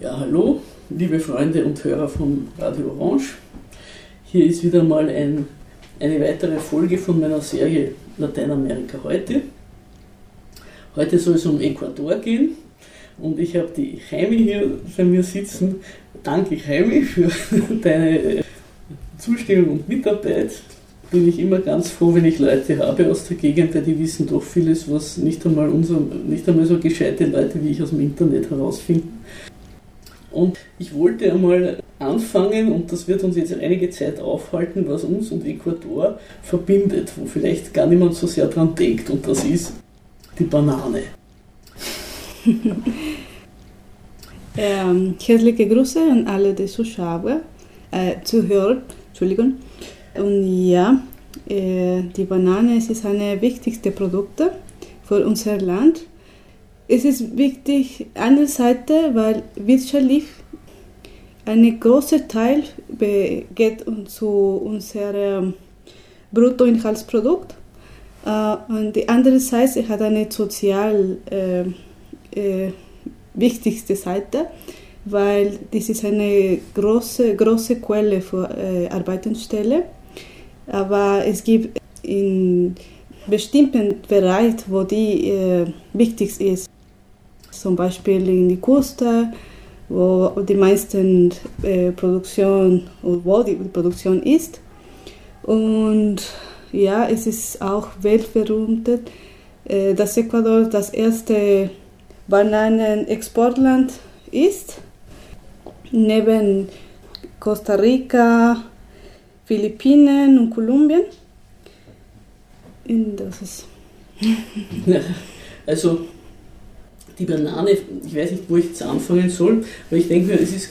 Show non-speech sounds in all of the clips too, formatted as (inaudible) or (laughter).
Ja, hallo, liebe Freunde und Hörer von Radio Orange. Hier ist wieder mal ein, eine weitere Folge von meiner Serie Lateinamerika heute. Heute soll es um Ecuador gehen und ich habe die Jaime hier bei mir sitzen. Danke Jaime für (laughs) deine Zustimmung und Mitarbeit. Bin ich immer ganz froh, wenn ich Leute habe aus der Gegend, weil die wissen doch vieles, was nicht einmal, unser, nicht einmal so gescheite Leute wie ich aus dem Internet herausfinden. Und ich wollte einmal anfangen, und das wird uns jetzt einige Zeit aufhalten, was uns und Ecuador verbindet, wo vielleicht gar niemand so sehr dran denkt, und das ist die Banane. (laughs) ähm, herzliche Grüße an alle die Zuschauer, äh, Zuhörer, Entschuldigung. Und ja, äh, die Banane ist eine wichtigste Produkte für unser Land es ist wichtig, einerseits, weil wirtschaftlich ein großer Teil geht zu unserem Bruttoinhaltsprodukt. Äh, und die andere Seite hat eine sozial äh, äh, wichtigste Seite, weil das ist eine große, große Quelle für äh, Arbeitsstelle. Aber es gibt in bestimmten Bereichen, wo die äh, wichtig ist, zum Beispiel in die Küste, wo die meisten äh, Produktion, wo die Produktion ist. Und ja, es ist auch weltberühmt, äh, dass Ecuador das erste Bananenexportland ist, neben Costa Rica, Philippinen und Kolumbien. Und das ist also die Banane, ich weiß nicht, wo ich jetzt anfangen soll, aber ich denke mir, es ist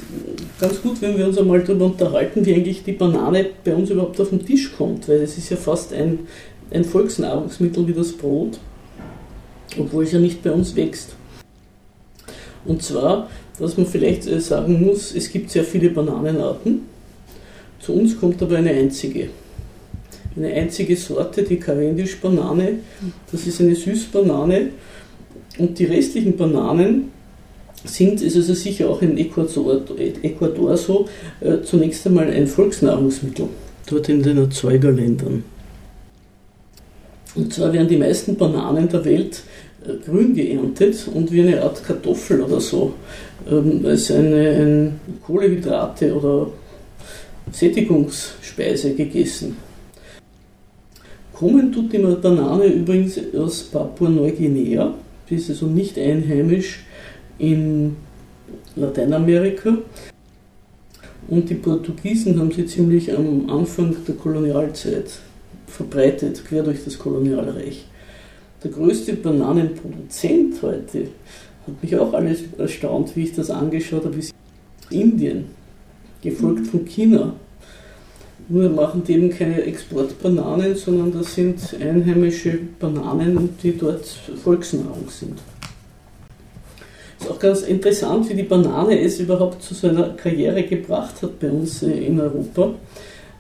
ganz gut, wenn wir uns einmal darüber unterhalten, wie eigentlich die Banane bei uns überhaupt auf den Tisch kommt, weil es ist ja fast ein, ein Volksnahrungsmittel wie das Brot, obwohl es ja nicht bei uns wächst. Und zwar, was man vielleicht äh, sagen muss, es gibt sehr viele Bananenarten, zu uns kommt aber eine einzige. Eine einzige Sorte, die Cavendish-Banane, das ist eine Süßbanane, und die restlichen Bananen sind, ist also sicher auch in Ecuador, Ecuador so, äh, zunächst einmal ein Volksnahrungsmittel, dort in den Erzeugerländern. Und zwar werden die meisten Bananen der Welt äh, grün geerntet und wie eine Art Kartoffel oder so, ähm, als eine, ein Kohlehydrate oder Sättigungsspeise gegessen. Kommen tut die Banane übrigens aus Papua-Neuguinea ist also nicht einheimisch in Lateinamerika. Und die Portugiesen haben sie ziemlich am Anfang der Kolonialzeit verbreitet, quer durch das Kolonialreich. Der größte Bananenproduzent heute hat mich auch alles erstaunt, wie ich das angeschaut habe, ist Indien, gefolgt von China. Nur machen die eben keine Exportbananen, sondern das sind einheimische Bananen, die dort Volksnahrung sind. Es ist auch ganz interessant, wie die Banane es überhaupt zu so Karriere gebracht hat bei uns äh, in Europa,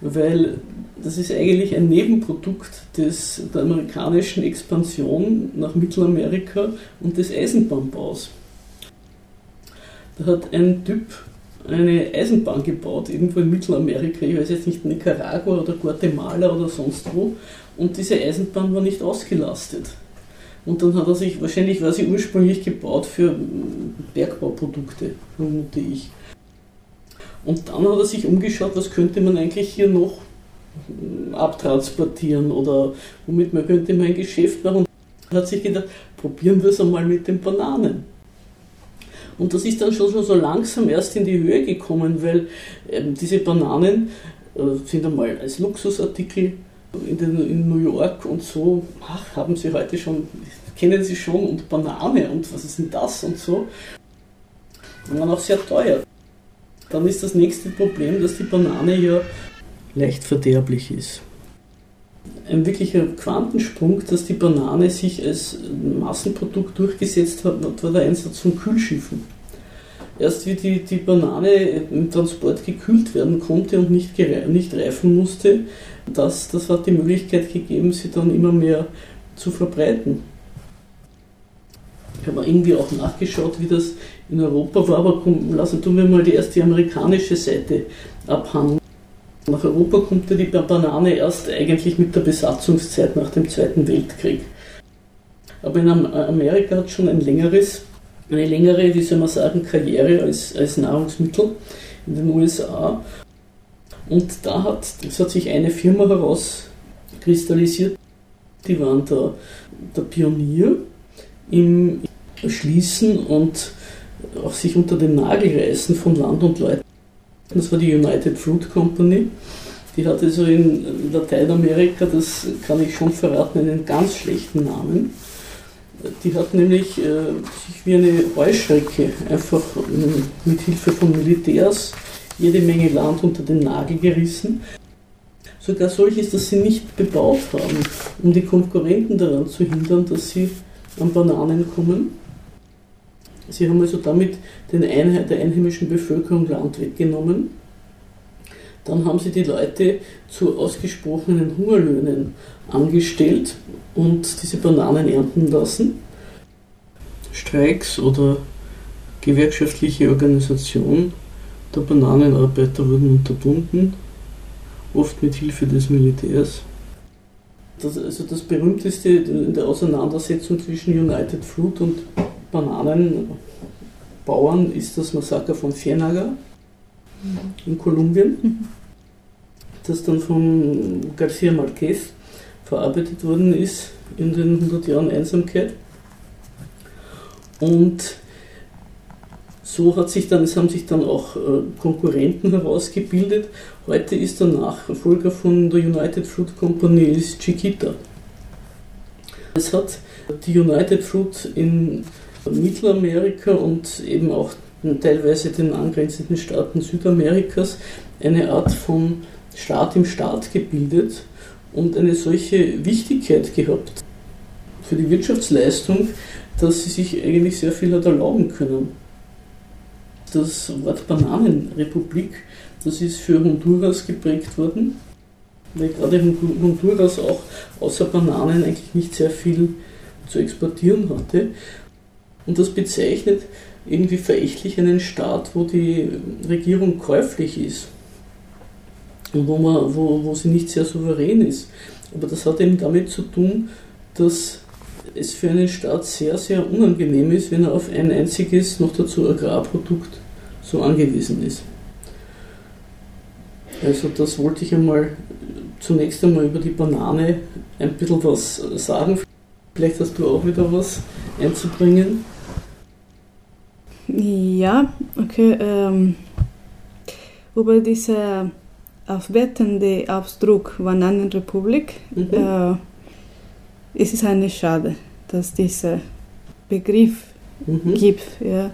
weil das ist eigentlich ein Nebenprodukt des, der amerikanischen Expansion nach Mittelamerika und des Eisenbahnbaus. Da hat ein Typ eine Eisenbahn gebaut, irgendwo in Mittelamerika, ich weiß jetzt nicht, Nicaragua oder Guatemala oder sonst wo, und diese Eisenbahn war nicht ausgelastet. Und dann hat er sich, wahrscheinlich war sie ursprünglich gebaut für Bergbauprodukte, vermute ich. Und dann hat er sich umgeschaut, was könnte man eigentlich hier noch abtransportieren oder womit man könnte man ein Geschäft machen. Und hat sich gedacht, probieren wir es einmal mit den Bananen. Und das ist dann schon so langsam erst in die Höhe gekommen, weil ähm, diese Bananen äh, sind einmal als Luxusartikel in, den, in, New York und so, ach, haben sie heute schon, kennen sie schon und Banane und was ist denn das und so. Und waren auch sehr teuer. Dann ist das nächste Problem, dass die Banane ja leicht verderblich ist ein wirklicher Quantensprung, dass die Banane sich als Massenprodukt durchgesetzt hat, war der Einsatz von Kühlschiffen. Erst wie die, die Banane im Transport gekühlt werden konnte und nicht, nicht reifen musste, das, das hat die Möglichkeit gegeben, sie dann immer mehr zu verbreiten. Ich habe irgendwie auch nachgeschaut, wie das in Europa war, aber komm, lassen tun wir mal die erste amerikanische Seite abhandeln. Nach Europa kommt ja die Banane erst eigentlich mit der Besatzungszeit nach dem Zweiten Weltkrieg. Aber in Amerika hat schon ein längeres, eine längere, wie soll man sagen, Karriere als, als Nahrungsmittel in den USA. Und da hat, es hat sich eine Firma herauskristallisiert, die waren der, der Pionier im Schließen und auch sich unter den Nagel reißen von Land und Leuten. Das war die United Fruit Company. Die hatte so in Lateinamerika, das kann ich schon verraten, einen ganz schlechten Namen. Die hat nämlich äh, sich wie eine Heuschrecke einfach äh, mit Hilfe von Militärs jede Menge Land unter den Nagel gerissen. Sogar solches, dass sie nicht bebaut haben, um die Konkurrenten daran zu hindern, dass sie an Bananen kommen. Sie haben also damit den Einheit der einheimischen Bevölkerung Land weggenommen. Dann haben sie die Leute zu ausgesprochenen Hungerlöhnen angestellt und diese Bananen ernten lassen. Streiks oder gewerkschaftliche Organisation der Bananenarbeiter wurden unterbunden, oft mit Hilfe des Militärs. Das, also das berühmteste in der Auseinandersetzung zwischen United Fruit und Bananenbauern ist das Massaker von Ciénaga in Kolumbien, mhm. das dann von García Márquez verarbeitet worden ist in den 100 Jahren Einsamkeit. Und so hat sich dann, es haben sich dann auch äh, Konkurrenten herausgebildet. Heute ist der Nachfolger von der United Fruit Company ist Chiquita. Es hat die United Fruit in Mittelamerika und eben auch teilweise den angrenzenden Staaten Südamerikas eine Art von Staat im Staat gebildet und eine solche Wichtigkeit gehabt für die Wirtschaftsleistung, dass sie sich eigentlich sehr viel hat erlauben können. Das Wort Bananenrepublik, das ist für Honduras geprägt worden, weil gerade Honduras auch außer Bananen eigentlich nicht sehr viel zu exportieren hatte. Und das bezeichnet irgendwie verächtlich einen Staat, wo die Regierung käuflich ist und wo, man, wo, wo sie nicht sehr souverän ist. Aber das hat eben damit zu tun, dass es für einen Staat sehr, sehr unangenehm ist, wenn er auf ein einziges, noch dazu Agrarprodukt so angewiesen ist. Also das wollte ich einmal zunächst einmal über die Banane ein bisschen was sagen. Vielleicht hast du auch wieder was einzubringen. Ja, okay. Ähm, über diese aufwertende Ausdruck Bananenrepublik mhm. äh, ist es eine Schade, dass dieser Begriff mhm. gibt. Ja.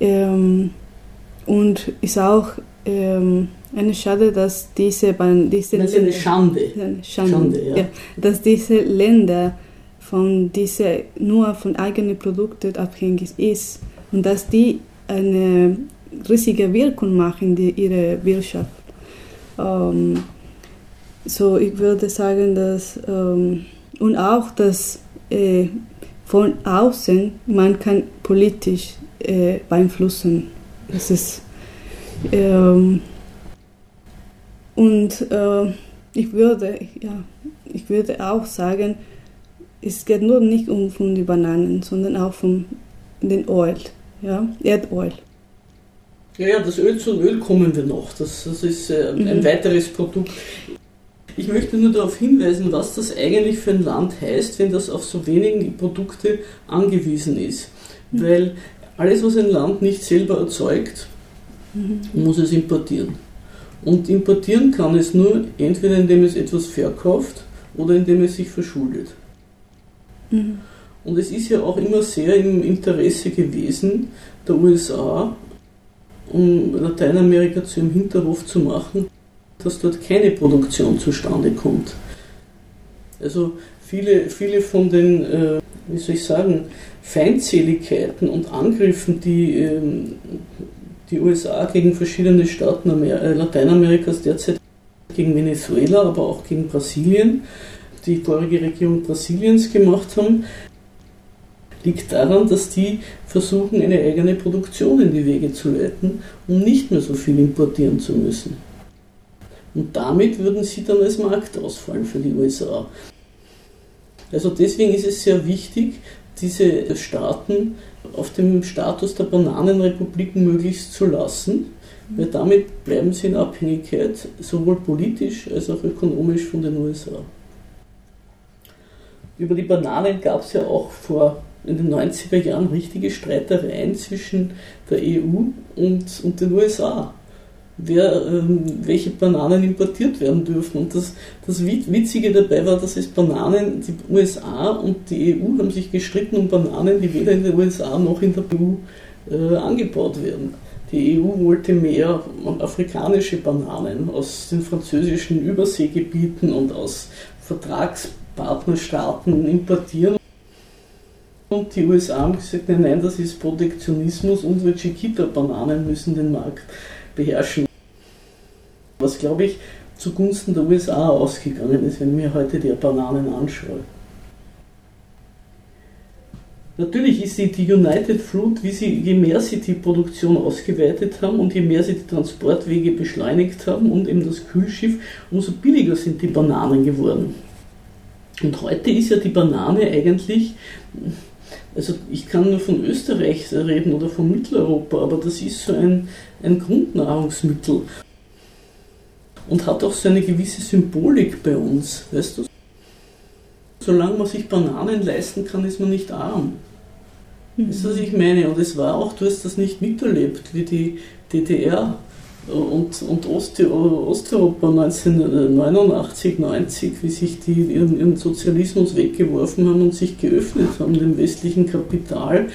Ähm, und ist auch ähm, eine Schade, dass diese, diese das ist eine Schande. Schande, Schande ja. ja. Dass diese Länder von diese, nur von eigenen Produkten abhängig ist und dass die eine riesige Wirkung machen in ihrer Wirtschaft. Ähm, so, ich würde sagen, dass ähm, und auch, dass äh, von außen man kann politisch äh, beeinflussen. Das ist ähm, und äh, ich würde, ja, ich würde auch sagen, es geht nur nicht um, um die Bananen, sondern auch um den Öl ja, Erdöl. Ja, ja, das Öl zum Öl kommen wir noch. Das, das ist äh, ein mhm. weiteres Produkt. Ich möchte nur darauf hinweisen, was das eigentlich für ein Land heißt, wenn das auf so wenige Produkte angewiesen ist. Mhm. Weil alles, was ein Land nicht selber erzeugt, mhm. muss es importieren. Und importieren kann es nur entweder indem es etwas verkauft oder indem es sich verschuldet. Mhm. Und es ist ja auch immer sehr im Interesse gewesen der USA, um Lateinamerika zu ihrem Hinterhof zu machen, dass dort keine Produktion zustande kommt. Also viele, viele von den, äh, wie soll ich sagen, Feindseligkeiten und Angriffen, die äh, die USA gegen verschiedene Staaten Amer äh, Lateinamerikas derzeit gegen Venezuela, aber auch gegen Brasilien, die vorige Regierung Brasiliens gemacht haben, liegt daran, dass die versuchen, eine eigene Produktion in die Wege zu leiten, um nicht mehr so viel importieren zu müssen. Und damit würden sie dann als Markt ausfallen für die USA. Also deswegen ist es sehr wichtig, diese Staaten auf dem Status der Bananenrepubliken möglichst zu lassen, weil damit bleiben sie in Abhängigkeit sowohl politisch als auch ökonomisch von den USA. Über die Bananen gab es ja auch vor in den 90er Jahren richtige Streitereien zwischen der EU und, und den USA wer, ähm, welche Bananen importiert werden dürfen. Und das, das Witzige dabei war, dass es Bananen, die USA und die EU haben sich gestritten um Bananen, die weder in den USA noch in der EU äh, angebaut werden. Die EU wollte mehr afrikanische Bananen aus den französischen Überseegebieten und aus Vertragspartnerstaaten importieren. Und die USA haben gesagt, nein, nein, das ist Protektionismus, unsere Chiquita-Bananen müssen den Markt beherrschen was glaube ich zugunsten der USA ausgegangen ist, wenn ich mir heute die Bananen anschaue. Natürlich ist die, die United Fruit, wie sie, je mehr sie die Produktion ausgeweitet haben und je mehr sie die Transportwege beschleunigt haben und eben das Kühlschiff, umso billiger sind die Bananen geworden. Und heute ist ja die Banane eigentlich, also ich kann nur von Österreich reden oder von Mitteleuropa, aber das ist so ein, ein Grundnahrungsmittel und hat auch so eine gewisse Symbolik bei uns, weißt du? Solange man sich Bananen leisten kann, ist man nicht arm. Mhm. Weißt du, was ich meine? Und es war auch, du hast das nicht miterlebt, wie die DDR und, und Ost Osteuropa 1989, 90, wie sich die ihren, ihren Sozialismus weggeworfen haben und sich geöffnet haben dem westlichen Kapital.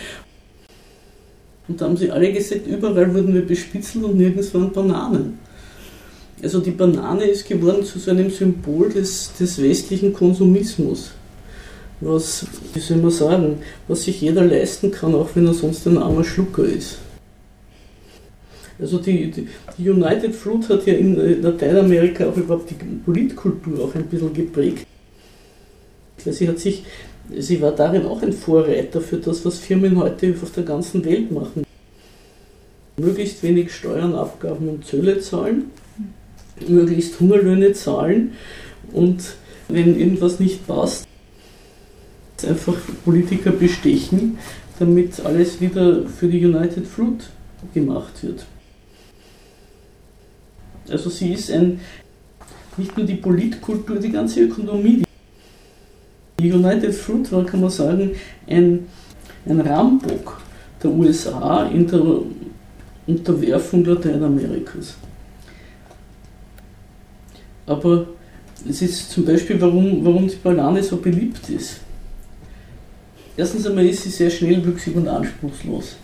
Und da haben sie alle gesagt, überall wurden wir bespitzelt und nirgends waren Bananen. Also die Banane ist geworden zu so einem Symbol des, des westlichen Konsumismus. Was, wie soll man sagen, was sich jeder leisten kann, auch wenn er sonst ein armer Schlucker ist. Also die, die, die United Fruit hat ja in Lateinamerika auch überhaupt die Politkultur auch ein bisschen geprägt. Sie, hat sich, sie war darin auch ein Vorreiter für das, was Firmen heute auf der ganzen Welt machen. Möglichst wenig Steuern, Abgaben und Zölle zahlen möglichst Hungerlöhne zahlen und wenn irgendwas nicht passt, einfach Politiker bestechen, damit alles wieder für die United Fruit gemacht wird. Also sie ist ein, nicht nur die Politkultur, die ganze Ökonomie. Die United Fruit war, kann man sagen, ein, ein Rambock der USA in der Unterwerfung Lateinamerikas. Aber es ist zum Beispiel, warum, warum die Banane so beliebt ist. Erstens einmal ist sie sehr schnellwüchsig und anspruchslos.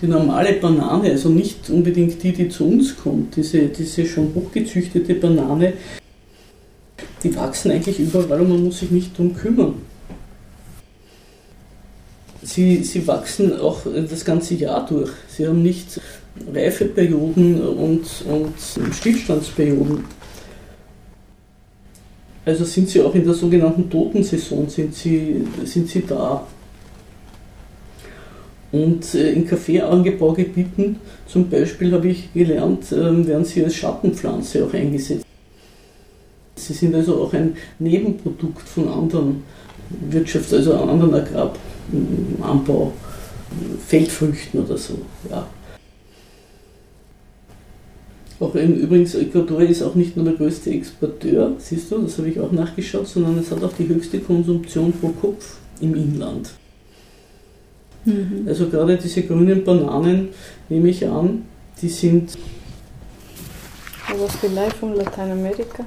Die normale Banane, also nicht unbedingt die, die zu uns kommt, diese, diese schon hochgezüchtete Banane, die wachsen eigentlich überall und man muss sich nicht darum kümmern. Sie, sie wachsen auch das ganze Jahr durch. Sie haben nicht Reifeperioden und, und Stillstandsperioden. Also sind sie auch in der sogenannten Totensaison, sind sie, sind sie da. Und äh, in Kaffeeangebaugebieten zum Beispiel habe ich gelernt, ähm, werden sie als Schattenpflanze auch eingesetzt. Sie sind also auch ein Nebenprodukt von anderen Wirtschafts-, also anderen Agraranbau, Feldfrüchten oder so. Ja. Auch übrigens, Ecuador ist auch nicht nur der größte Exporteur, siehst du, das habe ich auch nachgeschaut, sondern es hat auch die höchste Konsumption pro Kopf im Inland. Mhm. Also gerade diese grünen Bananen, nehme ich an, die sind. Aber vielleicht von Lateinamerika?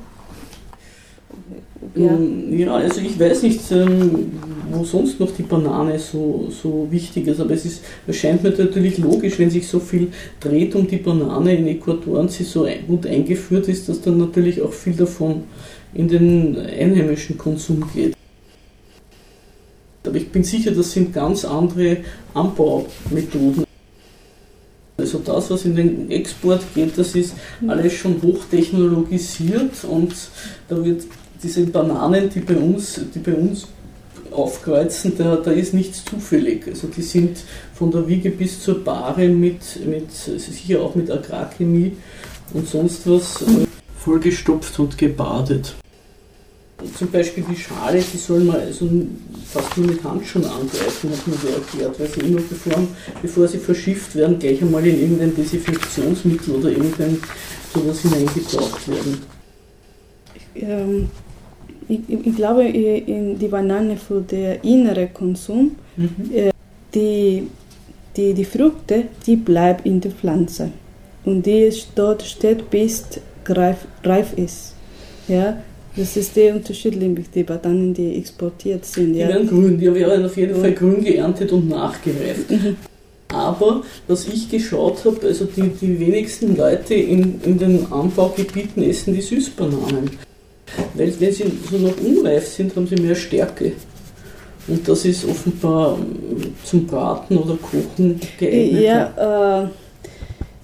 Ja. Ähm, ja, also ich weiß nicht, ähm, wo sonst noch die Banane so, so wichtig ist, aber es ist, erscheint mir natürlich logisch, wenn sich so viel dreht um die Banane in Ecuador und sie so gut eingeführt ist, dass dann natürlich auch viel davon in den einheimischen Konsum geht. Aber ich bin sicher, das sind ganz andere Anbaumethoden. Also das, was in den Export geht, das ist alles schon hochtechnologisiert und da wird diese Bananen, die bei uns, die bei uns aufkreuzen, da, da ist nichts zufällig. Also die sind von der Wiege bis zur Bahre mit, mit sicher auch mit Agrarchemie und sonst was äh, vollgestopft und gebadet. Zum Beispiel die Schale, die soll man also fast nur mit Handschuhen angreifen, hat mir so erklärt, weil sie immer bevor, bevor sie verschifft werden, gleich einmal in irgendein Desinfektionsmittel oder irgendein sowas hineingetaucht werden. Ähm, ich, ich, glaube, in die Banane für den inneren Konsum, mhm. äh, die, die, die Früchte, die bleibt in der Pflanze. Und die dort steht, bis reif, reif ist. Ja, das ist der Unterschied mit den Bananen, die exportiert sind. Die ja. werden grün, die werden auf jeden Fall grün geerntet und nachgereift. (laughs) Aber was ich geschaut habe, also die, die wenigsten Leute in, in den Anbaugebieten essen die Süßbananen. Weil wenn sie so noch unreif sind, haben sie mehr Stärke. Und das ist offenbar zum Braten oder Kochen geeignet. Ja, äh,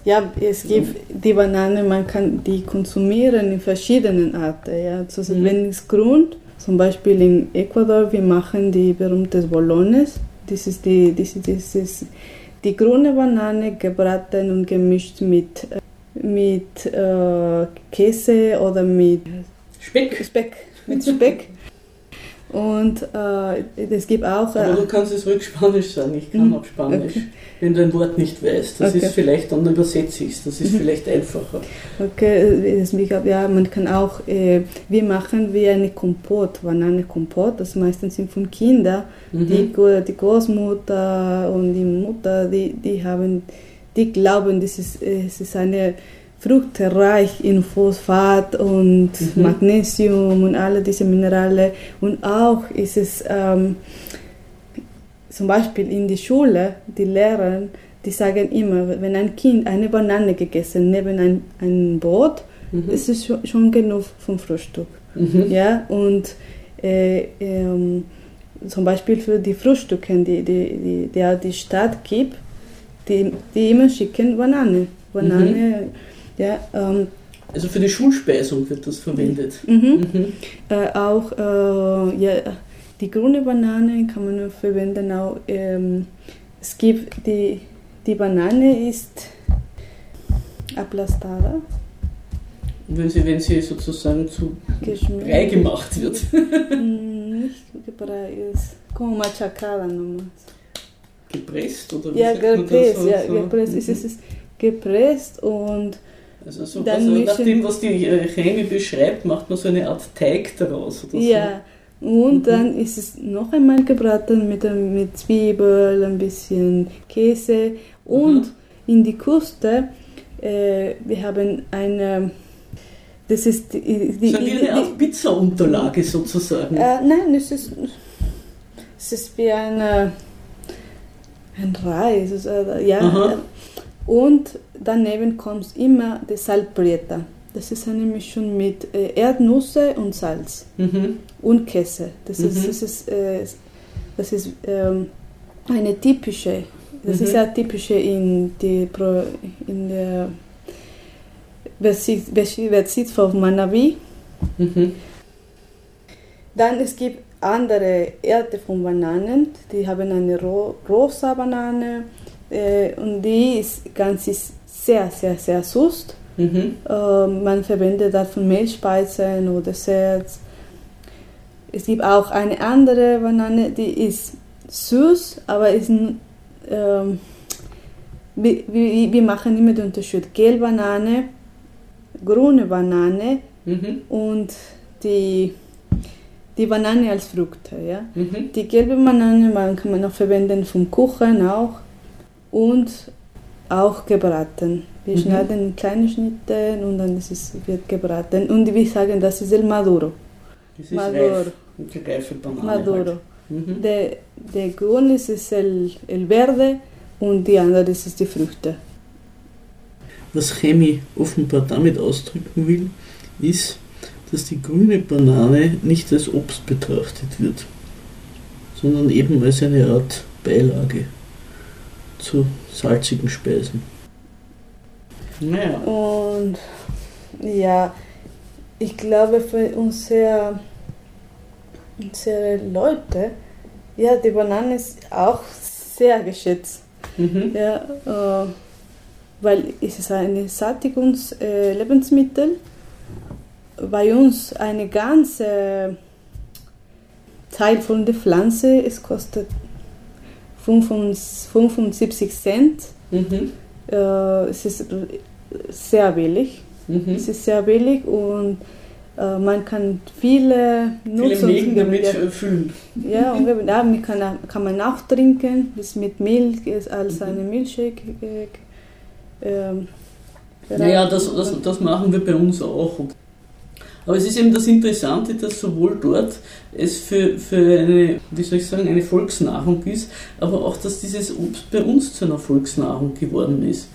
ja, es gibt die Banane, man kann die konsumieren in verschiedenen Arten. Ja. Also mhm. Wenn es grün, zum Beispiel in Ecuador, wir machen die berühmte Bolones. Das ist die, das das ist die grüne Banane gebraten und gemischt mit, mit äh, Käse oder mit Speck. Speck. Mit Speck. (laughs) Und äh, es gibt auch. Äh, Aber du kannst es ruhig Spanisch sagen, ich kann auch Spanisch. Okay. Wenn du ein Wort nicht weißt, das okay. ist vielleicht, dann übersetze ich es, das ist mhm. vielleicht einfacher. Okay, das, ja, man kann auch, äh, wir machen wie eine Kompott, Bananenkompott, das meistens sind von Kindern, mhm. die, die Großmutter und die Mutter, die, die haben, die glauben, das ist, es ist eine Frucht reich in Phosphat und mhm. Magnesium und alle diese Minerale. Und auch ist es ähm, zum Beispiel in der Schule, die Lehrer, die sagen immer, wenn ein Kind eine Banane gegessen neben ein, ein Brot, mhm. ist es schon, schon genug vom Frühstück. Mhm. Ja, und äh, ähm, zum Beispiel für die Frühstücke, die, die, die, die die Stadt gibt, die, die immer schicken Banane. Banane mhm. Ja, ähm, also für die Schulspeisung wird das verwendet. Mhm. Mhm. Äh, auch äh, ja, die grüne Banane kann man verwenden. Auch, ähm, es gibt die, die Banane ist aplastada. Wenn sie, wenn sie sozusagen zu Brei gemacht wird. (laughs) (laughs) Mm, nicht Brei ist como machacada nomás. Gepresst oder wie ja, gepresst, so? ja, gepresst. Mhm. Es ist gepresst und also so was, also nach dem, was die Chemie beschreibt, macht man so eine Art Teig daraus. Oder ja, so. und mhm. dann ist es noch einmal gebraten mit, mit Zwiebel, ein bisschen Käse und mhm. in die Kruste, äh, wir haben eine... Das ist die, die, so wie eine Art Pizza-Unterlage sozusagen. Äh, nein, es ist, es ist wie eine, ein Reis. Also, ja, Aha. Und daneben kommt immer die Salprieta. Das ist eine Mischung mit äh, Erdnüsse und Salz mhm. und Käse. Das mhm. ist, das ist, äh, das ist ähm, eine typische, das mhm. ist ja typische in, die, in der Versit von Manabi. Mhm. Dann es gibt andere Erde von Bananen, die haben eine ro rosa Banane, äh, und die ist ganz ist sehr, sehr, sehr süß. Mhm. Äh, man verwendet das für Mehlspeisen oder Desserts. Es gibt auch eine andere Banane, die ist süß, aber ist ähm, wir, wir, machen immer den Unterschied. Gelbe Banane, grüne Banane mhm. und die, die Banane als Frucht. Ja? Mhm. Die gelbe Banane man kann man auch verwenden vom Kuchen auch und auch gebraten. Wir mhm. schneiden in kleine Schnitte und dann ist es, wird gebraten. Und wir sagen, das ist el Maduro. Das ist Maduro. Reif, reife Banane Maduro. Halt. Mhm. Der, der Grün ist es el, el Verde und die andere ist es die Früchte. Was Chemie offenbar damit ausdrücken will, ist, dass die grüne Banane nicht als Obst betrachtet wird, sondern eben als eine Art Beilage zu salzigen Speisen. Naja. Und ja, ich glaube für unsere, unsere Leute, ja, die Banane ist auch sehr geschätzt. Mhm. Ja, äh, weil es ist ein Sättigungslebensmittel. Bei uns eine ganze Teil von der Pflanze, es kostet 75 Cent. Mhm. Äh, es ist sehr billig. Mhm. Es ist sehr billig und äh, man kann viele Nutzungen damit ja, äh, füllen. ja, und man kann, kann man auch trinken, das ist mit Milch, ist als Mhm. eine Milchshake. äh, Naja, das, das, das machen wir bei uns auch. Aber es ist eben das Interessante, dass sowohl dort es für, für eine, wie soll ich sagen, eine Volksnahrung ist, aber auch, dass dieses Obst bei uns zu einer Volksnahrung geworden ist.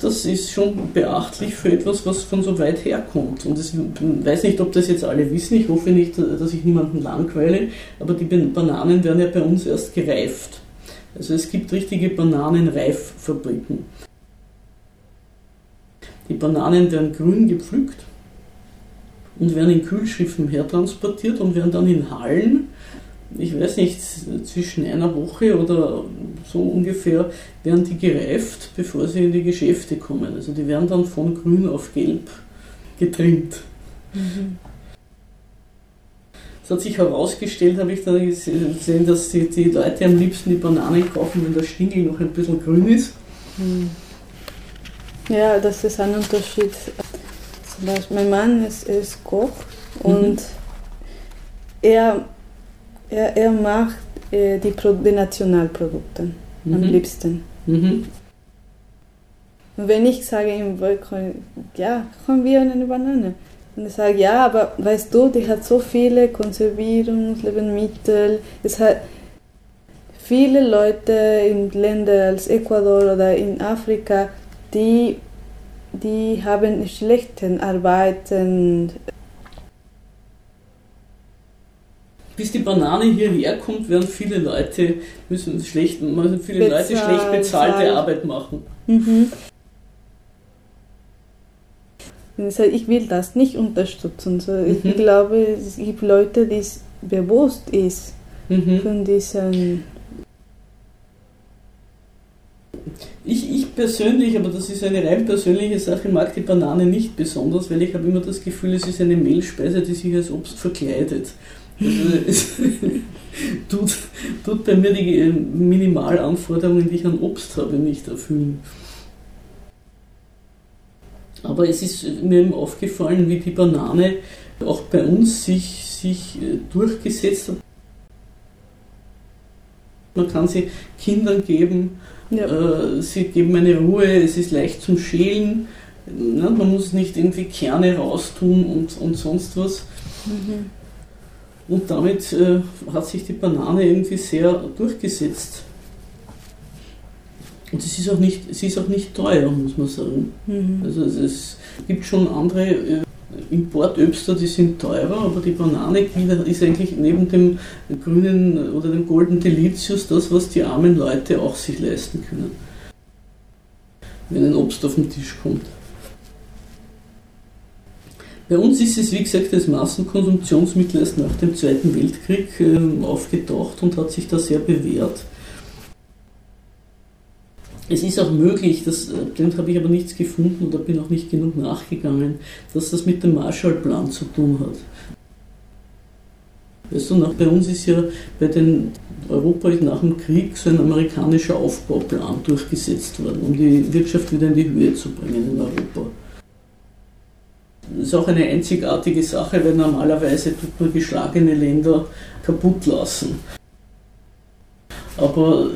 Das ist schon beachtlich für etwas, was von so weit herkommt. Und ich weiß nicht, ob das jetzt alle wissen, ich hoffe nicht, dass ich niemanden langweile, aber die Bananen werden ja bei uns erst gereift. Also es gibt richtige Bananenreiffabriken. Die Bananen werden grün gepflückt und werden in Kühlschiffen hertransportiert und werden dann in Hallen, ich weiß nicht, zwischen einer Woche oder so ungefähr, werden die gereift, bevor sie in die Geschäfte kommen. Also die werden dann von grün auf gelb getrimmt. Mhm. Es hat sich herausgestellt, habe ich dann gesehen, dass die, die Leute am liebsten die Bananen kaufen, wenn der Stingel noch ein bisschen grün ist. Hm. Ja, das ist ein Unterschied. Zum Beispiel, mein Mann ist, ist Koch und er, er, er macht äh, die, Pro die Nationalprodukte am Mhm. liebsten. Mhm. Und wenn ich sage ihm, ja, haben wir eine Banane? Und er sagt, ja, aber weißt du, die hat so viele Konservierungslebensmittel. Es hat viele Leute in Ländern als Ecuador oder in Afrika, die, die haben schlechten Arbeiten. Bis die Banane hierher kommt, werden viele Leute müssen schlecht, müssen viele Leute Bezahlt, schlecht bezahlte bezahlt. Arbeit machen. Mhm. Sagt, ich will das nicht unterstützen. So, Mhm. Ich glaube, es gibt Leute, die es bewusst ist Mhm. von diesen Ich, ich persönlich, aber das ist eine rein persönliche Sache, mag die Banane nicht besonders, weil ich habe immer das Gefühl, es ist eine Mehlspeise, die sich als Obst verkleidet. Also (laughs) tut, tut bei mir die äh, Minimalanforderungen, die ich an Obst habe, nicht erfüllen. Aber es ist mir eben aufgefallen, wie die Banane auch bei uns sich, sich äh, durchgesetzt hat. Man kann sie Kindern geben, ja. äh, sie geben eine Ruhe, es ist leicht zum Schälen, ne? man muss nicht irgendwie Kerne raustun und, und sonst was. Mhm. Und damit äh, hat sich die Banane irgendwie sehr durchgesetzt. Und es ist auch nicht, sie ist auch nicht teuer, muss man sagen. Mhm. Also es, es gibt schon andere äh, Importöbster, die sind teurer, aber die Banane ist eigentlich neben dem grünen oder dem Golden Delicious das, was die armen Leute auch sich leisten können. Wenn ein Obst auf den Tisch kommt. Bei uns ist es, wie gesagt, als Massenkonsumptionsmittel erst nach dem Zweiten Weltkrieg äh, aufgetaucht und hat sich da sehr bewährt. Es ist auch möglich, das, dem habe ich aber nichts gefunden oder bin auch nicht genug nachgegangen, dass das mit dem Marshallplan zu tun hat. Weißt du, nach, bei uns ist ja bei den Europa ist nach dem Krieg so ein amerikanischer Aufbauplan durchgesetzt worden, um die Wirtschaft wieder in die Höhe zu bringen in Europa. Das ist auch eine einzigartige Sache, weil normalerweise tut man geschlagene Länder kaputt lassen. Aber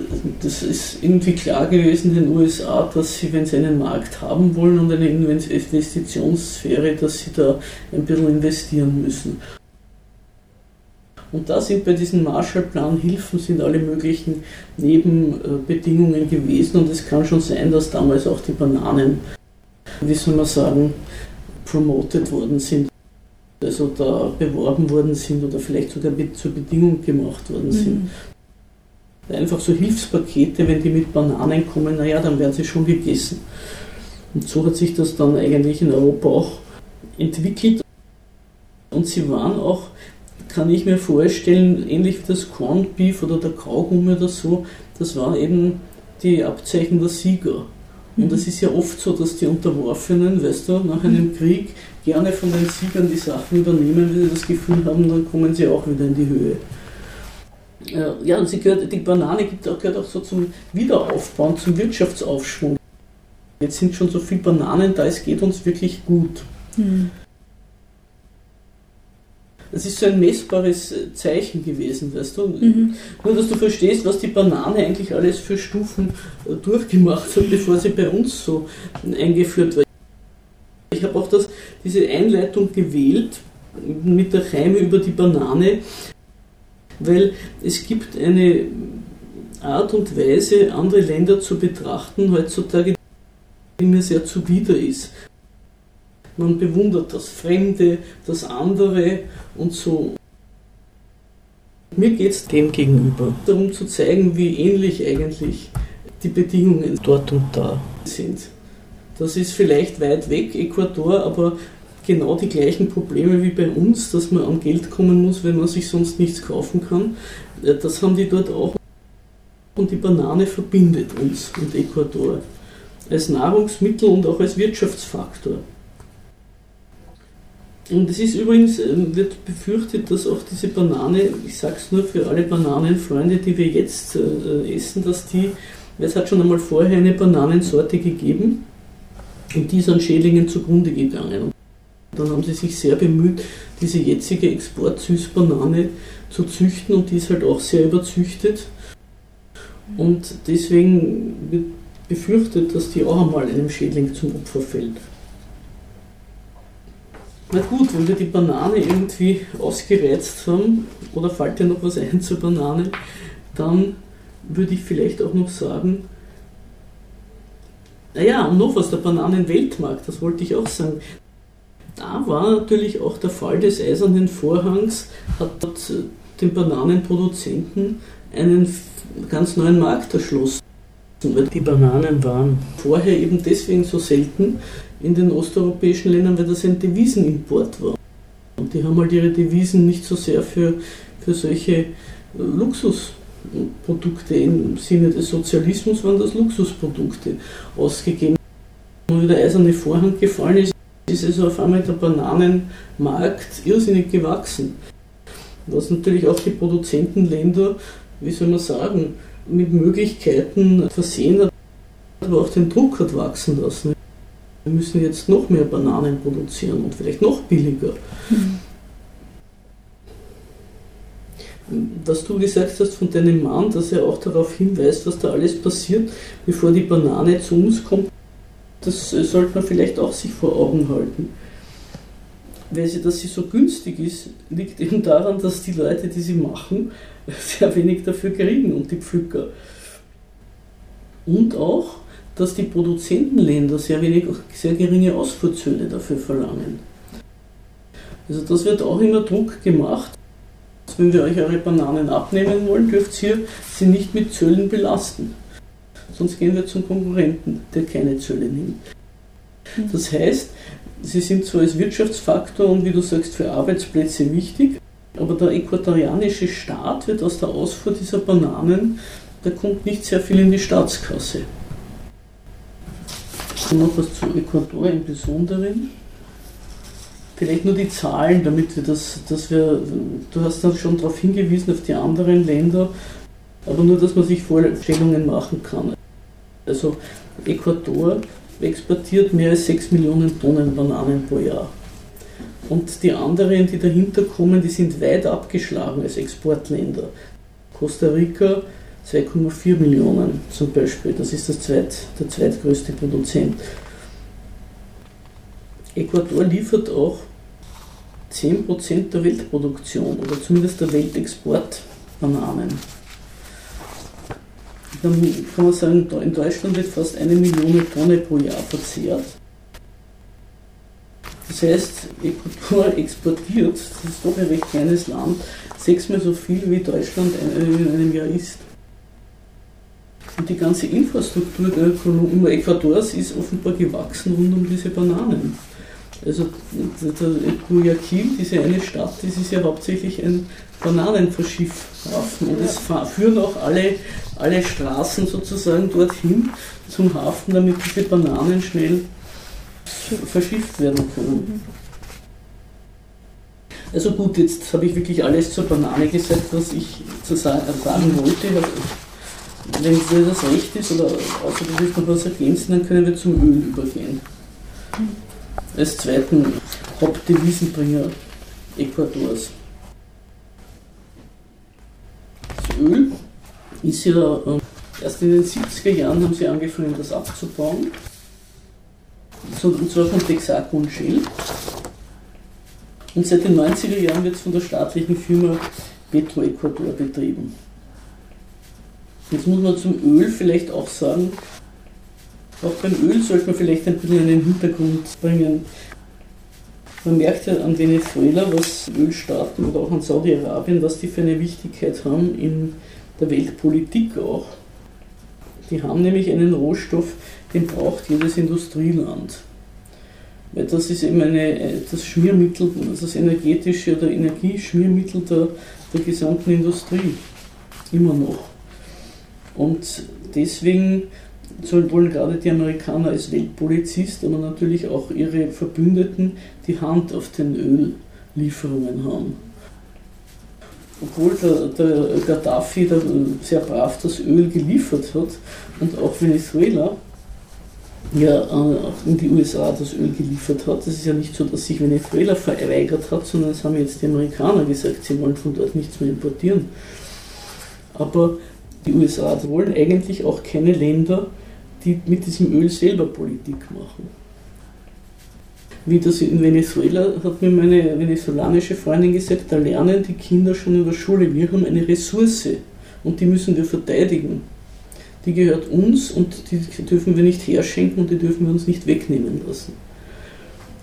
das ist irgendwie klar gewesen in den USA, dass sie, wenn sie einen Markt haben wollen und eine Investitionssphäre, dass sie da ein bisschen investieren müssen. Und da sind bei diesen Marshallplan-Hilfen sind alle möglichen Nebenbedingungen gewesen und es kann schon sein, dass damals auch die Bananen, wie soll man sagen, promoted worden sind, also da beworben worden sind oder vielleicht sogar zur Bedingung gemacht worden sind. Mhm. Einfach so Hilfspakete, wenn die mit Bananen kommen, naja, dann werden sie schon gegessen. Und so hat sich das dann eigentlich in Europa auch entwickelt. Und sie waren auch kann ich mir vorstellen, ähnlich wie das Corned Beef oder der Kaugummi oder so, das waren eben die Abzeichen der Sieger. Und es ist ja oft so, dass die Unterworfenen, weißt du, nach einem Krieg gerne von den Siegern die Sachen übernehmen, wenn sie das Gefühl haben, dann kommen sie auch wieder in die Höhe. Äh, ja, und sie gehört, die Banane gehört auch so zum Wiederaufbauen, zum Wirtschaftsaufschwung. Jetzt sind schon so viele Bananen da, es geht uns wirklich gut. Mhm. Das ist so ein messbares Zeichen gewesen, weißt du? Mhm. Nur, dass du verstehst, was die Banane eigentlich alles für Stufen äh, durchgemacht hat, bevor sie bei uns so eingeführt war. Ich habe auch das, diese Einleitung gewählt mit der Reime über die Banane, weil es gibt eine Art und Weise, andere Länder zu betrachten heutzutage, die mir sehr zuwider ist. Man bewundert das Fremde, das andere und so. Mir geht es dem gegenüber darum zu zeigen, wie ähnlich eigentlich die Bedingungen dort und da sind. Das ist vielleicht weit weg, Ecuador, aber genau die gleichen Probleme wie bei uns, dass man an Geld kommen muss, wenn man sich sonst nichts kaufen kann. Äh, das haben die dort auch. Und die Banane verbindet uns und Ecuador als Nahrungsmittel und auch als Wirtschaftsfaktor. Und es ist übrigens, ähm, wird befürchtet, dass auch diese Banane, ich sage es nur für alle Bananenfreunde, die wir jetzt äh, essen, dass die, es hat schon einmal vorher eine Bananensorte gegeben und die ist an Schädlingen zugrunde gegangen. Und dann haben sie sich sehr bemüht, diese jetzige Export-Süßbanane zu züchten und die ist halt auch sehr überzüchtet. Und deswegen wird befürchtet, dass die auch einmal einem Schädling zum Opfer fällt. Na gut, wenn wir die Banane irgendwie ausgereizt haben, oder fällt dir noch was ein zur Banane, dann würde ich vielleicht auch noch sagen, naja, und noch was, der Bananenweltmarkt, das wollte ich auch sagen. Da war natürlich auch der Fall des eisernen Vorhangs, hat den Bananenproduzenten einen ganz neuen Markt erschlossen. Weil die Bananen waren vorher eben deswegen so selten, in den osteuropäischen Ländern, weil das ein Devisenimport war. Und die haben halt ihre Devisen nicht so sehr für, für solche äh, Luxusprodukte im Sinne des Sozialismus, waren das Luxusprodukte ausgegeben. Wie der eiserne Vorhang gefallen ist, ist also auf einmal der Bananenmarkt irrsinnig gewachsen. Was natürlich auch die Produzentenländer, wie soll man sagen, mit Möglichkeiten versehen hat, aber auch den Druck hat wachsen lassen. Wir müssen jetzt noch mehr Bananen produzieren und vielleicht noch billiger. Mhm. Was du gesagt hast von deinem Mann, dass er auch darauf hinweist, was da alles passiert, bevor die Banane zu uns kommt, das sollte man vielleicht auch sich vor Augen halten. Weil sie, dass sie so günstig ist, liegt eben daran, dass die Leute, die sie machen, (laughs) sehr wenig dafür kriegen und die Pflücker. Und auch, dass die Produzentenländer sehr, wenig, sehr geringe Ausfuhrzölle dafür verlangen. Also das wird auch immer Druck gemacht. Wenn wir euch eure Bananen abnehmen wollen, dürft ihr sie nicht mit Zöllen belasten. Sonst gehen wir zum Konkurrenten, der keine Zölle nimmt. Das heißt, sie sind zwar als Wirtschaftsfaktor und wie du sagst für Arbeitsplätze wichtig, aber der äquatorianische Staat wird aus der Ausfuhr dieser Bananen, da kommt nicht sehr viel in die Staatskasse. Und noch was zu Ecuador im Besonderen. Vielleicht nur die Zahlen, damit wir das, dass wir, du hast dann schon darauf hingewiesen, auf die anderen Länder, aber nur, dass man sich Vorstellungen machen kann. Also Ecuador exportiert mehr als 6 Millionen Tonnen Bananen pro Jahr. Und die anderen, die dahinter kommen, die sind weit abgeschlagen als Exportländer. Costa Rica 2,4 Millionen zum Beispiel, das ist das zweit, der zweitgrößte Produzent. Ecuador liefert auch 10% der Weltproduktion oder zumindest der Weltexport Bananen. Dann kann man sagen, in Deutschland wird fast eine Million Tonne pro Jahr verzehrt. Das heißt, Ecuador (laughs) exportiert, das ist doch ein recht kleines Land, sechsmal so viel wie Deutschland in einem Jahr ist. Und die ganze Infrastruktur der Ecuadors ist offenbar gewachsen rund um diese Bananen. Also Guayaquil, diese eine Stadt, das ist ja hauptsächlich ein Bananenverschiffhafen. Und es führen auch alle, alle Straßen sozusagen dorthin zum Hafen, damit diese Bananen schnell verschifft werden können. Also gut, jetzt habe ich wirklich alles zur Banane gesagt, was ich zu sagen, wollte. Wenn das recht ist oder außer du willst noch was ergänzen, dann können wir zum Öl übergehen als zweiten Hauptdevisenbringer Ecuadors. Das Öl ist ja ähm, erst in den 70er Jahren haben sie angefangen, das abzubauen. Und zwar von Texaco und Shell. Und seit den 90er Jahren wird es von der staatlichen Firma Petroecuador betrieben. Jetzt muss man zum Öl vielleicht auch sagen, auch beim Öl sollte man vielleicht ein bisschen einen Hintergrund bringen. Man merkt ja an Venezuela, was Ölstaaten oder auch an Saudi-Arabien, was die für eine Wichtigkeit haben in der Weltpolitik auch. Die haben nämlich einen Rohstoff, den braucht jedes Industrieland. Weil das ist eben eine, das Schmiermittel, das energetische oder Energieschmiermittel der, der gesamten Industrie. Immer noch. Und deswegen wollen gerade die Amerikaner als Weltpolizist, aber natürlich auch ihre Verbündeten die Hand auf den Öllieferungen haben. Obwohl der, der Gaddafi der sehr brav das Öl geliefert hat und auch Venezuela ja äh, in die USA das Öl geliefert hat. Das ist ja nicht so, dass sich Venezuela verweigert hat, sondern es haben jetzt die Amerikaner gesagt, sie wollen von dort nichts mehr importieren. Aber die USA wollen eigentlich auch keine Länder, die mit diesem Öl selber Politik machen. Wie das in Venezuela, hat mir meine venezolanische Freundin gesagt, da lernen die Kinder schon in der Schule, wir haben eine Ressource und die müssen wir verteidigen. Die gehört uns und die dürfen wir nicht herschenken und die dürfen wir uns nicht wegnehmen lassen.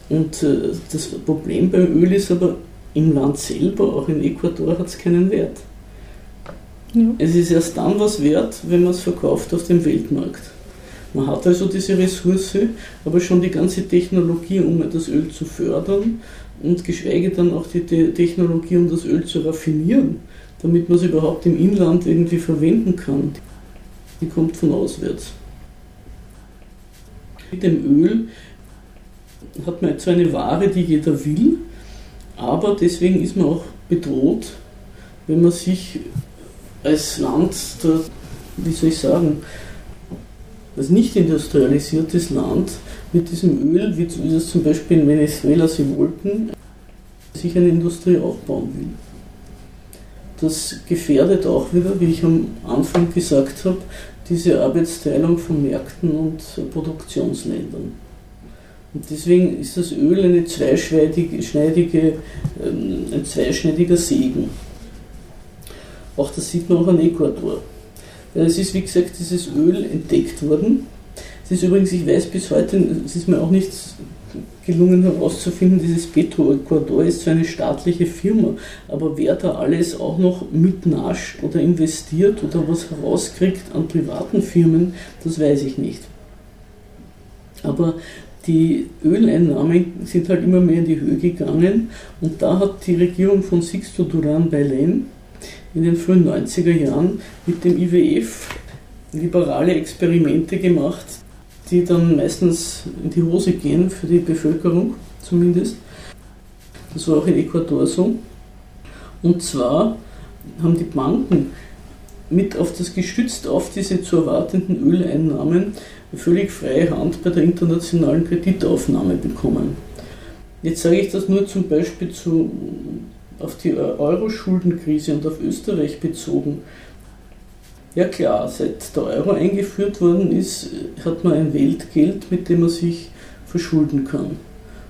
Und äh, das Problem beim Öl ist aber, im Land selber, auch in Ecuador, hat es keinen Wert. Ja. Es ist erst dann was wert, wenn man es verkauft auf dem Weltmarkt. Man hat also diese Ressource, aber schon die ganze Technologie, um das Öl zu fördern und geschweige dann auch die Technologie, um das Öl zu raffinieren, damit man es überhaupt im Inland irgendwie verwenden kann, die kommt von auswärts. Mit dem Öl hat man zwar eine Ware, die jeder will, aber deswegen ist man auch bedroht, wenn man sich als Land, der, wie soll ich sagen, als nicht industrialisiertes Land mit diesem Öl, wie es zum Beispiel in Venezuela sie wollten, sich eine Industrie aufbauen will. Das gefährdet auch wieder, wie ich am Anfang gesagt habe, diese Arbeitsteilung von Märkten und Produktionsländern. Und deswegen ist das Öl eine zweischneidige, ähm, ein zweischneidiger Segen. Auch das sieht man auch an Ecuador. Es ist, wie gesagt, dieses Öl entdeckt worden. Es ist übrigens, ich weiß bis heute, es ist mir auch nicht gelungen herauszufinden, dieses Petro Ecuador ist so eine staatliche Firma, aber wer da alles auch noch mitnascht oder investiert oder was herauskriegt an privaten Firmen, das weiß ich nicht. Aber die Öleinnahmen sind halt immer mehr in die Höhe gegangen und da hat die Regierung von Sixto Duran Bailen in den frühen 90er Jahren mit dem IWF liberale Experimente gemacht, die dann meistens in die Hose gehen, für die Bevölkerung zumindest. Das war auch in Ecuador so. Und zwar haben die Banken mit auf das gestützt auf diese zu erwartenden Öleinnahmen völlig freie Hand bei der internationalen Kreditaufnahme bekommen. Jetzt sage ich das nur zum Beispiel zu auf die Euro-Schuldenkrise und auf Österreich bezogen. Ja klar, seit der Euro eingeführt worden ist, hat man ein Weltgeld, mit dem man sich verschulden kann.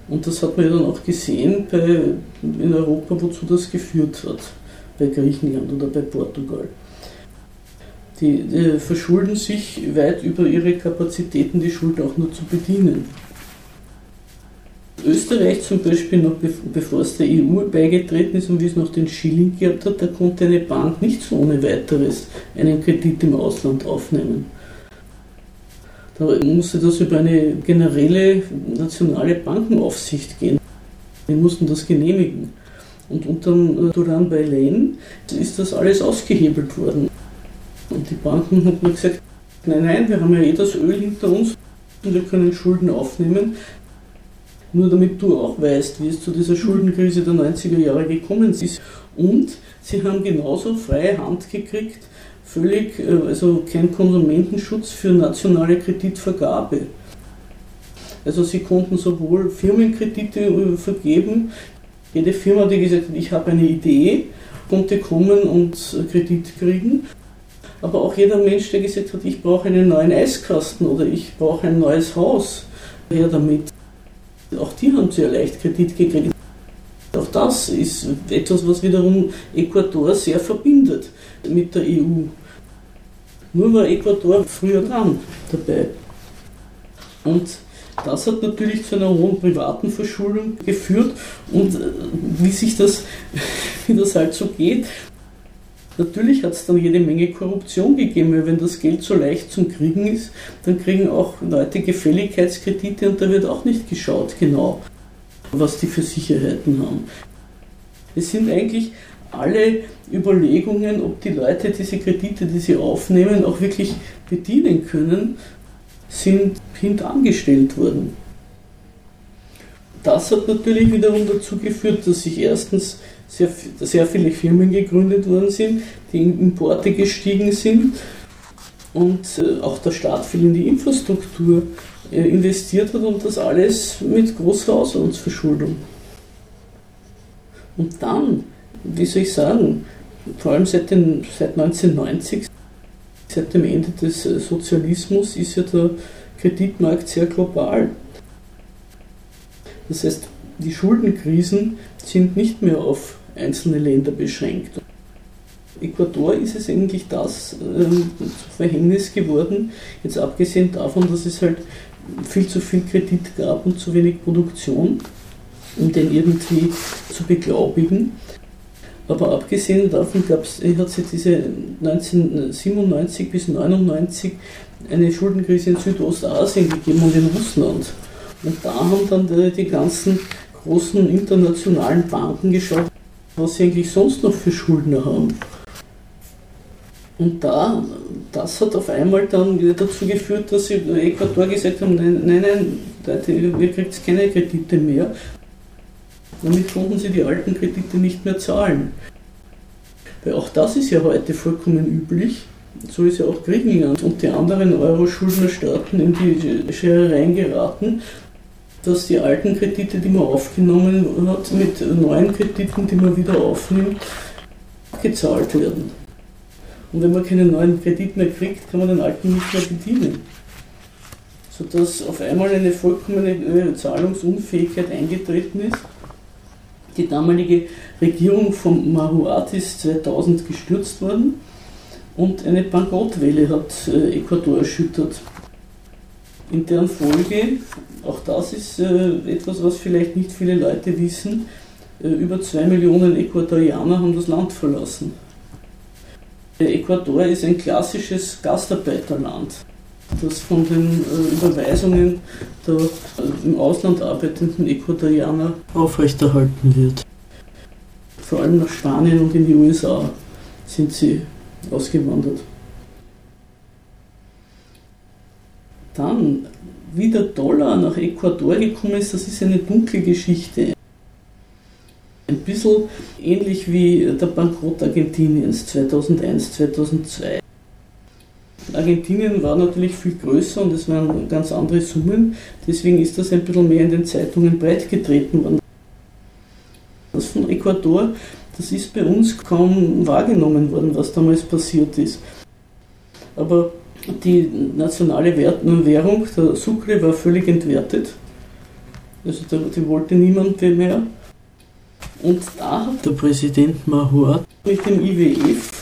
Und das hat man ja dann auch gesehen bei, in Europa, wozu das geführt hat, bei Griechenland oder bei Portugal. Die, die verschulden sich weit über ihre Kapazitäten, die Schuld auch nur zu bedienen. Österreich zum Beispiel, noch bevor es der EU beigetreten ist und wie es noch den Schilling gehabt hat, da konnte eine Bank nicht so ohne weiteres einen Kredit im Ausland aufnehmen. Da musste das über eine generelle nationale Bankenaufsicht gehen. Die mussten das genehmigen. Und unter äh, Duran Bailen ist das alles ausgehebelt worden. Und die Banken haben gesagt, nein, nein, wir haben ja eh das Öl hinter uns und wir können Schulden aufnehmen. Nur damit du auch weißt, wie es zu dieser Schuldenkrise der 90er Jahre gekommen ist. Und sie haben genauso freie Hand gekriegt, völlig, äh, also kein Konsumentenschutz für nationale Kreditvergabe. Also sie konnten sowohl Firmenkredite äh, vergeben, jede Firma, die gesagt hat, ich habe eine Idee, konnte kommen und Kredit kriegen. Aber auch jeder Mensch, der gesagt hat, ich brauche einen neuen Eiskasten oder ich brauche ein neues Haus, her damit. Auch die haben sehr leicht Kredit gekriegt. Auch das ist etwas, was wiederum Ecuador sehr verbindet mit der EU. Nur war Ecuador früher dran dabei. Und das hat natürlich zu einer hohen privaten Verschuldung geführt und äh, wie sich das, (laughs) wie das halt so geht. Natürlich hat es dann jede Menge Korruption gegeben, weil wenn das Geld so leicht zum Kriegen ist, dann kriegen auch Leute Gefälligkeitskredite und da wird auch nicht geschaut genau, was die für Sicherheiten haben. Es sind eigentlich alle Überlegungen, ob die Leute diese Kredite, die sie aufnehmen, auch wirklich bedienen können, sind hintangestellt worden. Das hat natürlich wiederum dazu geführt, dass sich erstens sehr, sehr viele Firmen gegründet worden sind, die Importe gestiegen sind und äh, auch der Staat viel in die Infrastruktur äh, investiert hat und das alles mit großer Auslandsverschuldung. Und dann, wie soll ich sagen, vor allem seit, den, seit 1990 Seit dem Ende des äh, Sozialismus ist ja der Kreditmarkt sehr global. Das heißt, die Schuldenkrisen sind nicht mehr auf einzelne Länder beschränkt. Ecuador ist es eigentlich das ähm, Verhängnis geworden, jetzt abgesehen davon, dass es halt viel zu viel Kredit gab und zu wenig Produktion, um den irgendwie zu beglaubigen. Aber abgesehen davon hat es diese 1997 bis 1999 eine Schuldenkrise in Südostasien gegeben und in Russland. Und da haben dann die ganzen großen internationalen Banken geschaut, was sie eigentlich sonst noch für Schuldner haben. Und da, das hat auf einmal dann dazu geführt, dass sie Ecuador gesagt haben, nein, nein, nein Leute, ihr kriegt keine Kredite mehr. Damit konnten sie die alten Kredite nicht mehr zahlen. Weil auch das ist ja heute vollkommen üblich. So ist ja auch Griechenland und die anderen Euro-Schuldnerstaaten in die Schere reingeraten, dass die alten Kredite, die man aufgenommen hat, mit neuen Krediten, die man wieder aufnimmt, gezahlt werden. Und wenn man keinen neuen Kredit mehr kriegt, kann man den alten nicht mehr bedienen. Sodass auf einmal eine vollkommene äh, Zahlungsunfähigkeit eingetreten ist die damalige Regierung von Mahuat ist 2000 gestürzt worden und eine Bankrottwelle hat äh, Ecuador erschüttert. In deren Folge, auch das ist äh, etwas, was vielleicht nicht viele Leute wissen, äh, über zwei Millionen Ecuadorianer haben das Land verlassen. Ecuador ist ein klassisches Gastarbeiterland das von den äh, Überweisungen der im Ausland arbeitenden Ecuadorianer aufrechterhalten wird. Vor allem nach Spanien und in die USA sind sie ausgewandert. Dann, wie der Dollar nach Ecuador gekommen ist, das ist eine dunkle Geschichte. Ein bisschen ähnlich wie der Bankrott Argentiniens 2001, 2002. Argentinien war natürlich viel größer und es waren ganz andere Summen. Deswegen ist das ein bisschen mehr in den Zeitungen breitgetreten worden. Das von Ecuador, das ist bei uns kaum wahrgenommen worden, was damals passiert ist. Aber die nationale Währung, der Sucre, war völlig entwertet. Also die wollte niemand mehr. Und da hat der Präsident Mahuat mit dem IWF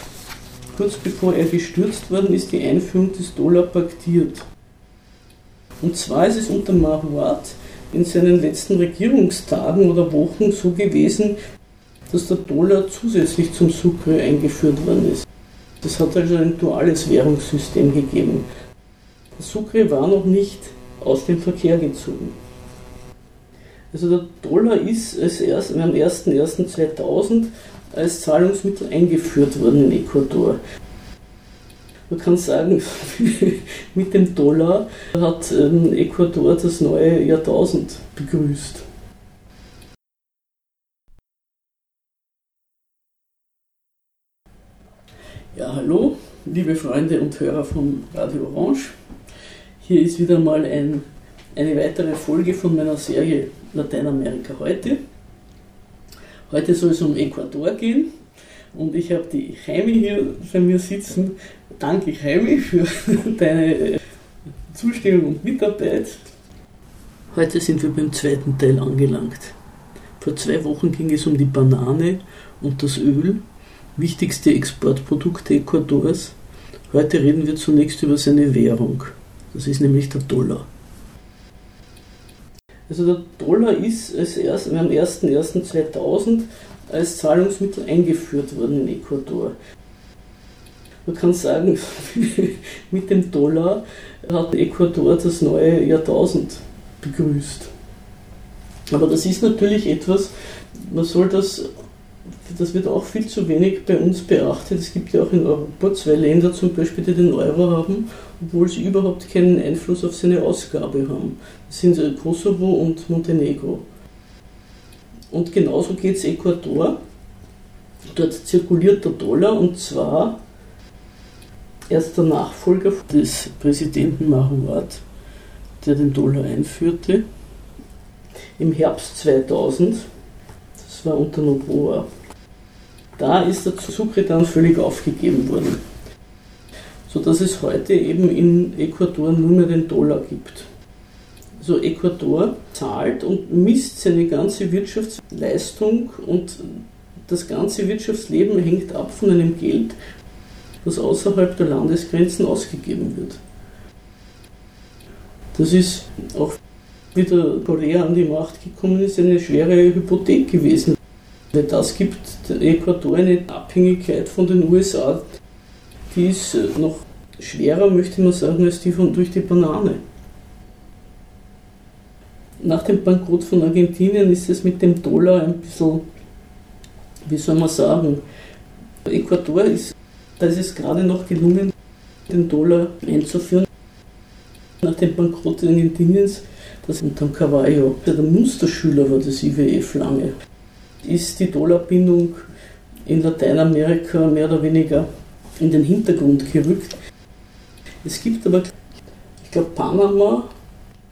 kurz bevor er gestürzt worden ist, die Einführung des Dollar paktiert. Und zwar ist es unter Mahuat in seinen letzten Regierungstagen oder Wochen so gewesen, dass der Dollar zusätzlich zum Sucre eingeführt worden ist. Das hat also ein duales Währungssystem gegeben. Sucre war noch nicht aus dem Verkehr gezogen. Also der Dollar ist als erst, am 01.01.2000 als Zahlungsmittel eingeführt worden in Ecuador. Man kann sagen, (laughs) mit dem Dollar hat ähm, Ecuador das neue Jahrtausend begrüßt. Ja, hallo, liebe Freunde und Hörer von Radio Orange. Hier ist wieder mal ein, eine weitere Folge von meiner Serie Lateinamerika heute. Heute soll es um Ecuador gehen und ich habe die Jaime hier bei mir sitzen. Danke Jaime für (laughs) deine Zustimmung und Mitarbeit. Heute sind wir beim zweiten Teil angelangt. Vor zwei Wochen ging es um die Banane und das Öl, wichtigste Exportprodukte Ecuadors. Heute reden wir zunächst über seine Währung. Das ist nämlich der Dollar. Also der Dollar ist als erst, am 01.01.2000 als Zahlungsmittel eingeführt worden in Ecuador. Man kann sagen, (laughs) mit dem Dollar hat Ecuador das neue Jahrtausend begrüßt. Aber das ist natürlich etwas, man soll das das wird auch viel zu wenig bei uns beachtet. Es gibt ja auch in Europa zwei Länder zum Beispiel, die den Euro haben, obwohl sie überhaupt keinen Einfluss auf seine Ausgabe haben. Das sind Kosovo und Montenegro. Und genauso geht es Ecuador. Dort zirkuliert der Dollar und zwar erst der Nachfolger des Präsidenten Mahuat, der den Dollar einführte, im Herbst 2000. Das war unter Noboa. Da ist der Sucre dann völlig aufgegeben worden, sodass es heute eben in Ecuador nur mehr den Dollar gibt. Also Ecuador zahlt und misst seine ganze Wirtschaftsleistung und das ganze Wirtschaftsleben hängt ab von einem Geld, das außerhalb der Landesgrenzen ausgegeben wird. Das ist auch wie der Korea an die Macht gekommen ist, eine schwere Hypothek gewesen. Weil das gibt Ecuador eine Abhängigkeit von den USA, die ist noch schwerer, möchte man sagen, als die von durch die Banane. Nach dem Bankrott von Argentinien ist es mit dem Dollar ein bisschen, wie soll man sagen, Ecuador ist, da ist es gerade noch gelungen, den Dollar einzuführen. Nach dem Bankrott Argentiniens, das unter Cavallo, der Musterschüler war des IWF lange ist die Dollarbindung in Lateinamerika mehr oder weniger in den Hintergrund gerückt. Es gibt aber, ich glaube, Panama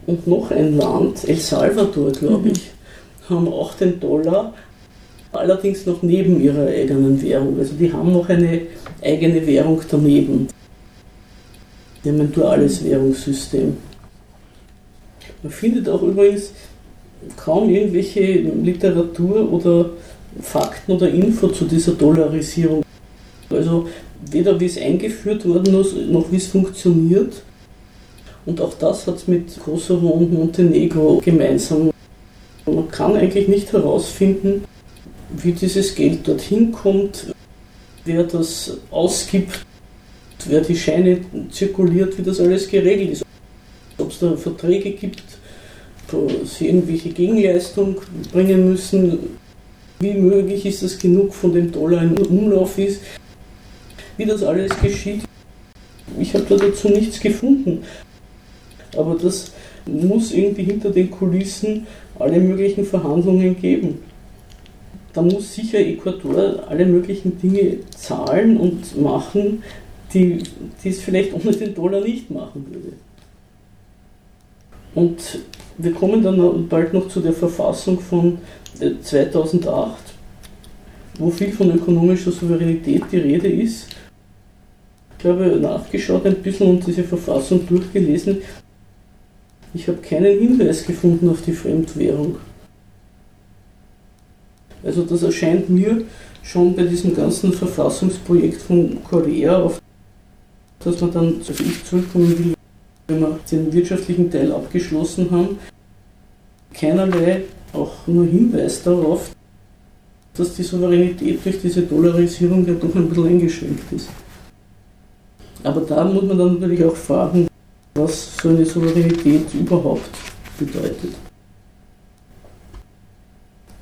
und noch ein Land, El Salvador, glaube mhm. ich, haben auch den Dollar, allerdings noch neben ihrer eigenen Währung. Also die haben noch eine eigene Währung daneben. Die haben ein duales Währungssystem. Man findet auch übrigens kaum irgendwelche Literatur oder Fakten oder Info zu dieser Dollarisierung. Also weder wie es eingeführt worden ist, noch wie es funktioniert. Und auch das hat es mit Kosovo und Montenegro gemeinsam. Man kann eigentlich nicht herausfinden, wie dieses Geld dorthin kommt, wer das ausgibt, wer die Scheine zirkuliert, wie das alles geregelt ist. Ob es da Verträge gibt, sie irgendwelche Gegenleistung bringen müssen. Wie möglich ist es genug von dem Dollar in Umlauf ist, wie das alles geschieht. Ich habe da dazu nichts gefunden. Aber das muss irgendwie hinter den Kulissen alle möglichen Verhandlungen geben. Da muss sicher Ecuador alle möglichen Dinge zahlen und machen, die, die es vielleicht ohne den Dollar nicht machen würde. Und wir kommen dann bald noch zu der Verfassung von 2008, äh, wo viel von ökonomischer Souveränität die Rede ist. Ich habe nachgeschaut ein bisschen und diese Verfassung durchgelesen. Ich habe keinen Hinweis gefunden auf die Fremdwährung. Also das erscheint mir schon bei diesem ganzen Verfassungsprojekt von Korea, auf das man dann, also ich zurückkommen will, wenn wir den wirtschaftlichen Teil abgeschlossen haben, keinerlei auch nur Hinweis darauf, dass die Souveränität durch diese Dollarisierung ja doch ein bisschen eingeschränkt ist. Aber da muss man dann natürlich auch fragen, was so eine Souveränität überhaupt bedeutet.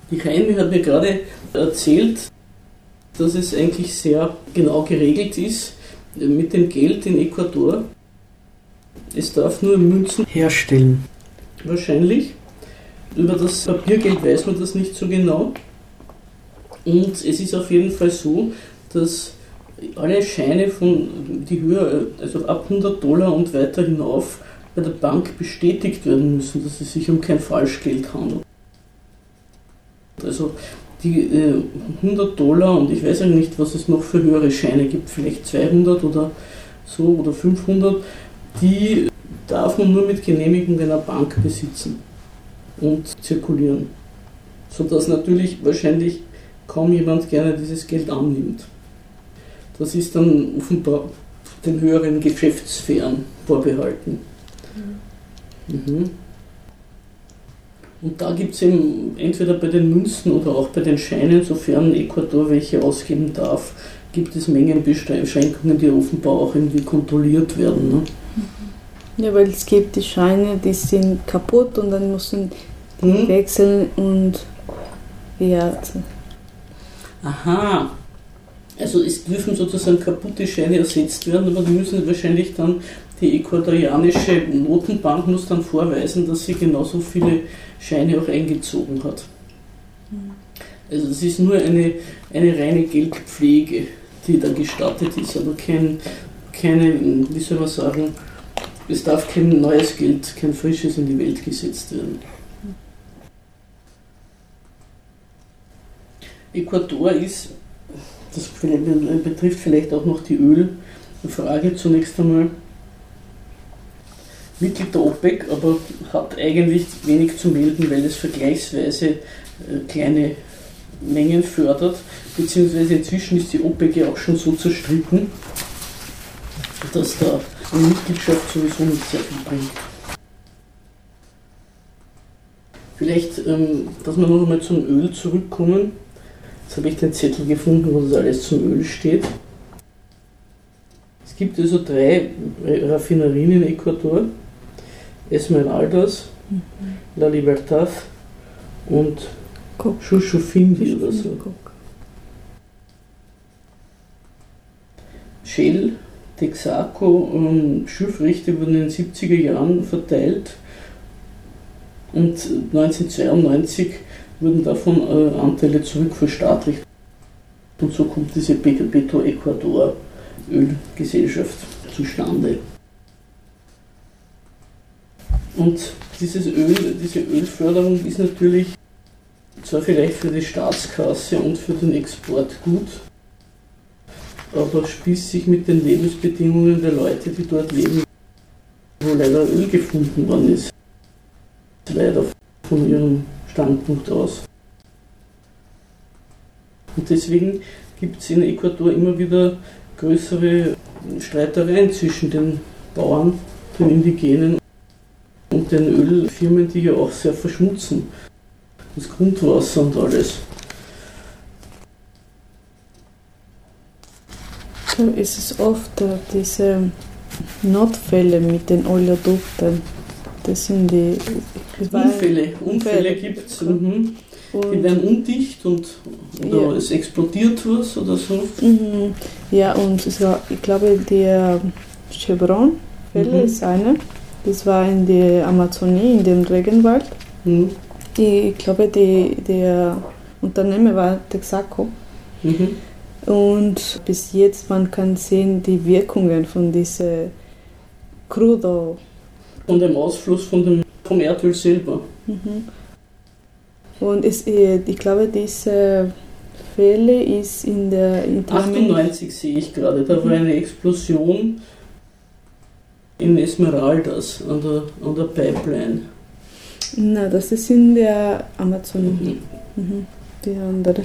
Die Jaime hat mir gerade erzählt, dass es eigentlich sehr genau geregelt ist mit dem Geld in Ecuador. Es darf nur Münzen herstellen. Wahrscheinlich. Über das Papiergeld weiß man das nicht so genau. Und es ist auf jeden Fall so, dass alle Scheine von die Höhe, also ab 100 Dollar und weiter hinauf, bei der Bank bestätigt werden müssen, dass es sich um kein Falschgeld handelt. Also die äh, 100 Dollar und ich weiß ja nicht, was es noch für höhere Scheine gibt, vielleicht 200 oder so oder 500, die darf man nur mit Genehmigung einer Bank besitzen und zirkulieren. Sodass natürlich wahrscheinlich kaum jemand gerne dieses Geld annimmt. Das ist dann offenbar den höheren Geschäftssphären vorbehalten. Mhm. Mhm. Und da gibt es eben entweder bei den Münzen oder auch bei den Scheinen, sofern Ecuador welche ausgeben darf, gibt es Mengenbeschränkungen, die offenbar auch irgendwie kontrolliert werden. Ne? Ja, weil es gibt die Scheine, die sind kaputt und dann müssen die hm? wechseln und ja. Aha. Also es dürfen sozusagen kaputte Scheine ersetzt werden, aber die müssen wahrscheinlich dann die ecuadorianische Notenbank muss dann vorweisen, dass sie genauso viele Scheine auch eingezogen hat. Also es ist nur eine, eine reine Geldpflege, die da gestattet ist, aber kein, keine, wie soll man sagen, es darf kein neues Geld, kein frisches in die Welt gesetzt werden. Ecuador ist, das betrifft vielleicht auch noch die Ölfrage zunächst einmal, Mitglied der OPEC, aber hat eigentlich wenig zu melden, weil es vergleichsweise äh, kleine Mengen fördert, beziehungsweise inzwischen ist die OPEC ja auch schon so zerstritten, dass da eine Mitgliedschaft sowieso nicht sehr viel bringt. Vielleicht, ähm, dass wir noch einmal zum Öl zurückkommen. Jetzt habe ich den Zettel gefunden, wo das alles zum Öl steht. Es gibt also drei Raffinerien in Ecuador. Esmeraldas, mhm. La Libertad und Chuchufindi oder so. Shell, Texaco und Schiffrechte wurden in den 70er Jahren verteilt und 1992 wurden davon äh, Anteile zurückverstaatlicht. Und so kommt diese Beto Ecuador Ölgesellschaft zustande. Und dieses Öl, diese Ölförderung ist natürlich zwar vielleicht für die Staatskasse und für den Export gut, aber spießt sich mit den Lebensbedingungen der Leute, die dort leben, wo leider Öl gefunden worden ist, leider von ihrem Standpunkt aus. Und deswegen gibt es in Ecuador immer wieder größere Streitereien zwischen den Bauern, den Indigenen und den Ölfirmen, die ja auch sehr verschmutzen. Das Grundwasser und alles. Es ist oft äh, diese Notfälle mit den Oleodukten. Das sind die Unfälle. Unfälle gibt es. Mhm. Die werden undicht und oder ja. es explodiert was oder so. Mhm. Ja, und es war, ich glaube, der Chevron-Fälle mhm. ist eine. Das war in der Amazonie, in dem Regenwald. Mhm. Die, ich glaube, die, der Unternehmer war Texaco. Mhm. Und bis jetzt man kann sehen die Wirkungen von diesem Crudo. Von dem Ausfluss von dem, vom Erdöl selber. Mhm. Und es, äh, ich glaube, diese Fälle ist in der... In 98 sehe ich gerade, da war eine Explosion in Esmeraldas an der, an der Pipeline. Na, das ist in der Amazonie. Mhm. Mhm. Die andere.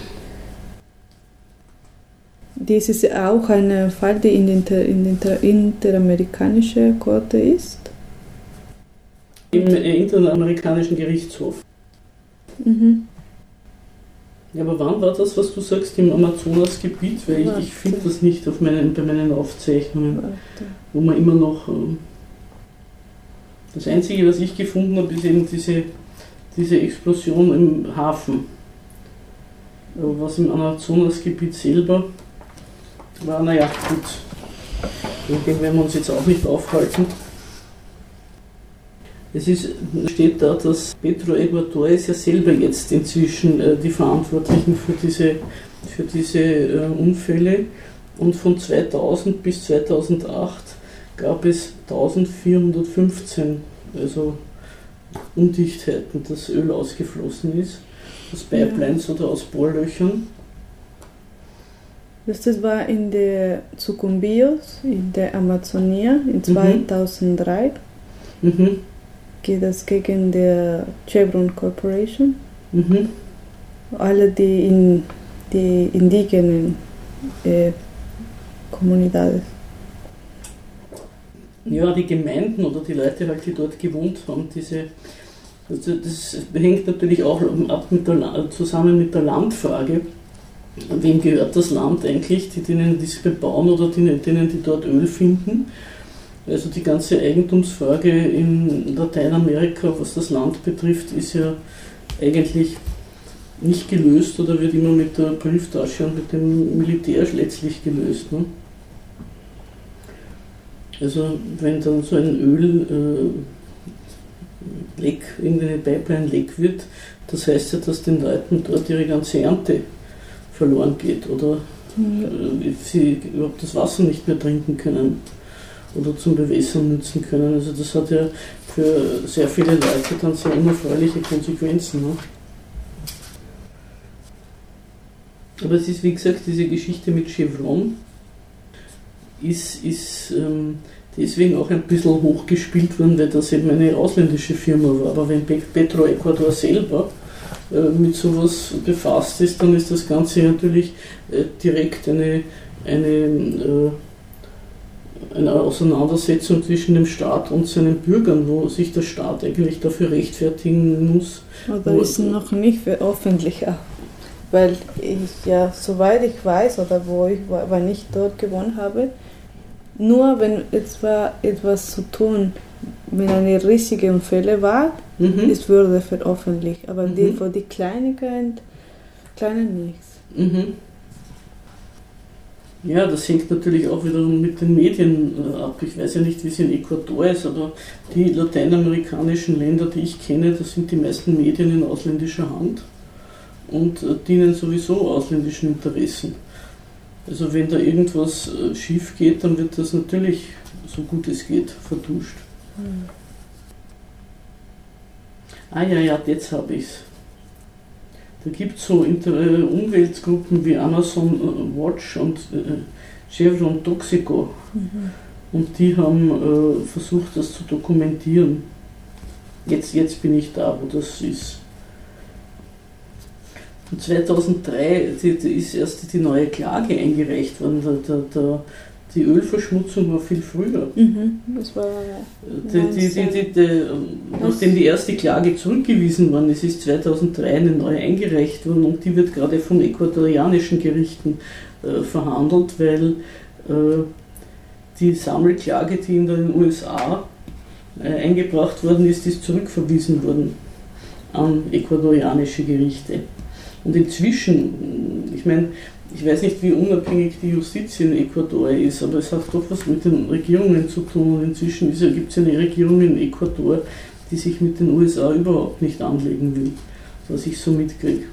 Dies ist auch ein Fall, der in der in inter, interamerikanischen Korte ist. Im interamerikanischen Gerichtshof. Mhm. Ja, aber wann war das, was du sagst, im Amazonasgebiet? Weil ich, ich finde das nicht auf meinen, bei meinen Aufzeichnungen, Warte. wo man immer noch. Ähm Das Einzige, was ich gefunden habe, ist eben diese, diese Explosion im Hafen. Was im Amazonasgebiet selber war, naja, gut. Wegen werden wir uns jetzt auch nicht aufhalten. Es ist, steht da, dass Petro Ecuador ist ja selber jetzt inzwischen äh, die Verantwortlichen für diese, für diese äh, Unfälle und von 2000 bis 2008 gab es 1415 also Undichtheiten, dass Öl ausgeflossen ist, aus Pipelines ja. oder aus Bohrlöchern. Das war in der Sucumbios, in der Amazonia in 2003. Mhm. Geht das gegen die Chevron Corporation. Mhm. Alle die, in, die indigenen äh, Kommunidades. Ja, die Gemeinden oder die Leute, halt, die dort gewohnt haben, diese, also das hängt natürlich auch ab mit der, zusammen mit der Landfrage. Wem gehört das Land eigentlich, die denen das bebauen oder denen, denen die dort Öl finden? Also die ganze Eigentumsfrage in Lateinamerika, was das Land betrifft, ist ja eigentlich nicht gelöst oder wird immer mit der Brieftasche und mit dem Militär letztlich gelöst. Ne? Also wenn dann so ein Öl äh, irgendeine Pipeline leck wird, das heißt ja, dass den Leuten dort ihre ganze Ernte verloren geht oder mhm. äh, sie überhaupt das Wasser nicht mehr trinken können oder zum Bewässern nützen können. Also das hat ja für sehr viele Leute dann sehr unerfreuliche Konsequenzen. Ne? Aber es ist wie gesagt diese Geschichte mit Chevron, ist, ist ähm, deswegen auch ein bisschen hochgespielt worden, weil das eben eine ausländische Firma war. Aber wenn Petro Ecuador selber mit sowas befasst ist, dann ist das Ganze natürlich äh, direkt eine, eine, äh, eine Auseinandersetzung zwischen dem Staat und seinen Bürgern, wo sich der Staat eigentlich dafür rechtfertigen muss. Aber ist noch nicht öffentlich weil ich ja, soweit ich weiß oder wo ich, wann ich dort gewohnt habe, nur wenn etwa etwas zu tun, wenn eine riesige Unfälle war, mhm. es würde veröffentlicht. Aber mhm. die, für die Kleinigkeiten, kleinen nichts. Mhm. Ja, das hängt natürlich auch wiederum mit den Medien äh, ab. Ich weiß ja nicht, wie es in Ecuador ist, aber die lateinamerikanischen Länder, die ich kenne, das sind die meisten Medien in ausländischer Hand und äh, dienen sowieso ausländischen Interessen. Also wenn da irgendwas äh, schief geht, dann wird das natürlich, so gut es geht, vertuscht. Ah ja, ja, jetzt habe ich es. Da gibt es so Inter äh, Umweltgruppen wie Amazon äh, Watch und äh, Chevron Toxico. Mhm. Und die haben äh, versucht, das zu dokumentieren. Jetzt, jetzt bin ich da, wo das ist. Und 2003 die, die ist erst die neue Klage eingereicht worden. Da, da, da, die Ölverschmutzung war viel früher. Mhm, das war die, die, die, Nachdem die erste Klage zurückgewiesen worden ist, ist 2003 eine neue eingereicht worden und die wird gerade von äquatorianischen Gerichten äh, verhandelt, weil äh, die Sammelklage, die in den USA äh, eingebracht worden ist, ist zurückverwiesen worden an äquatorianische Gerichte. Und inzwischen, ich meine, ich weiß nicht, wie unabhängig die Justiz in Ecuador ist, aber es hat doch was mit den Regierungen zu tun. Inzwischen gibt es eine Regierung in Ecuador, die sich mit den USA überhaupt nicht anlegen will, was ich so mitkriege.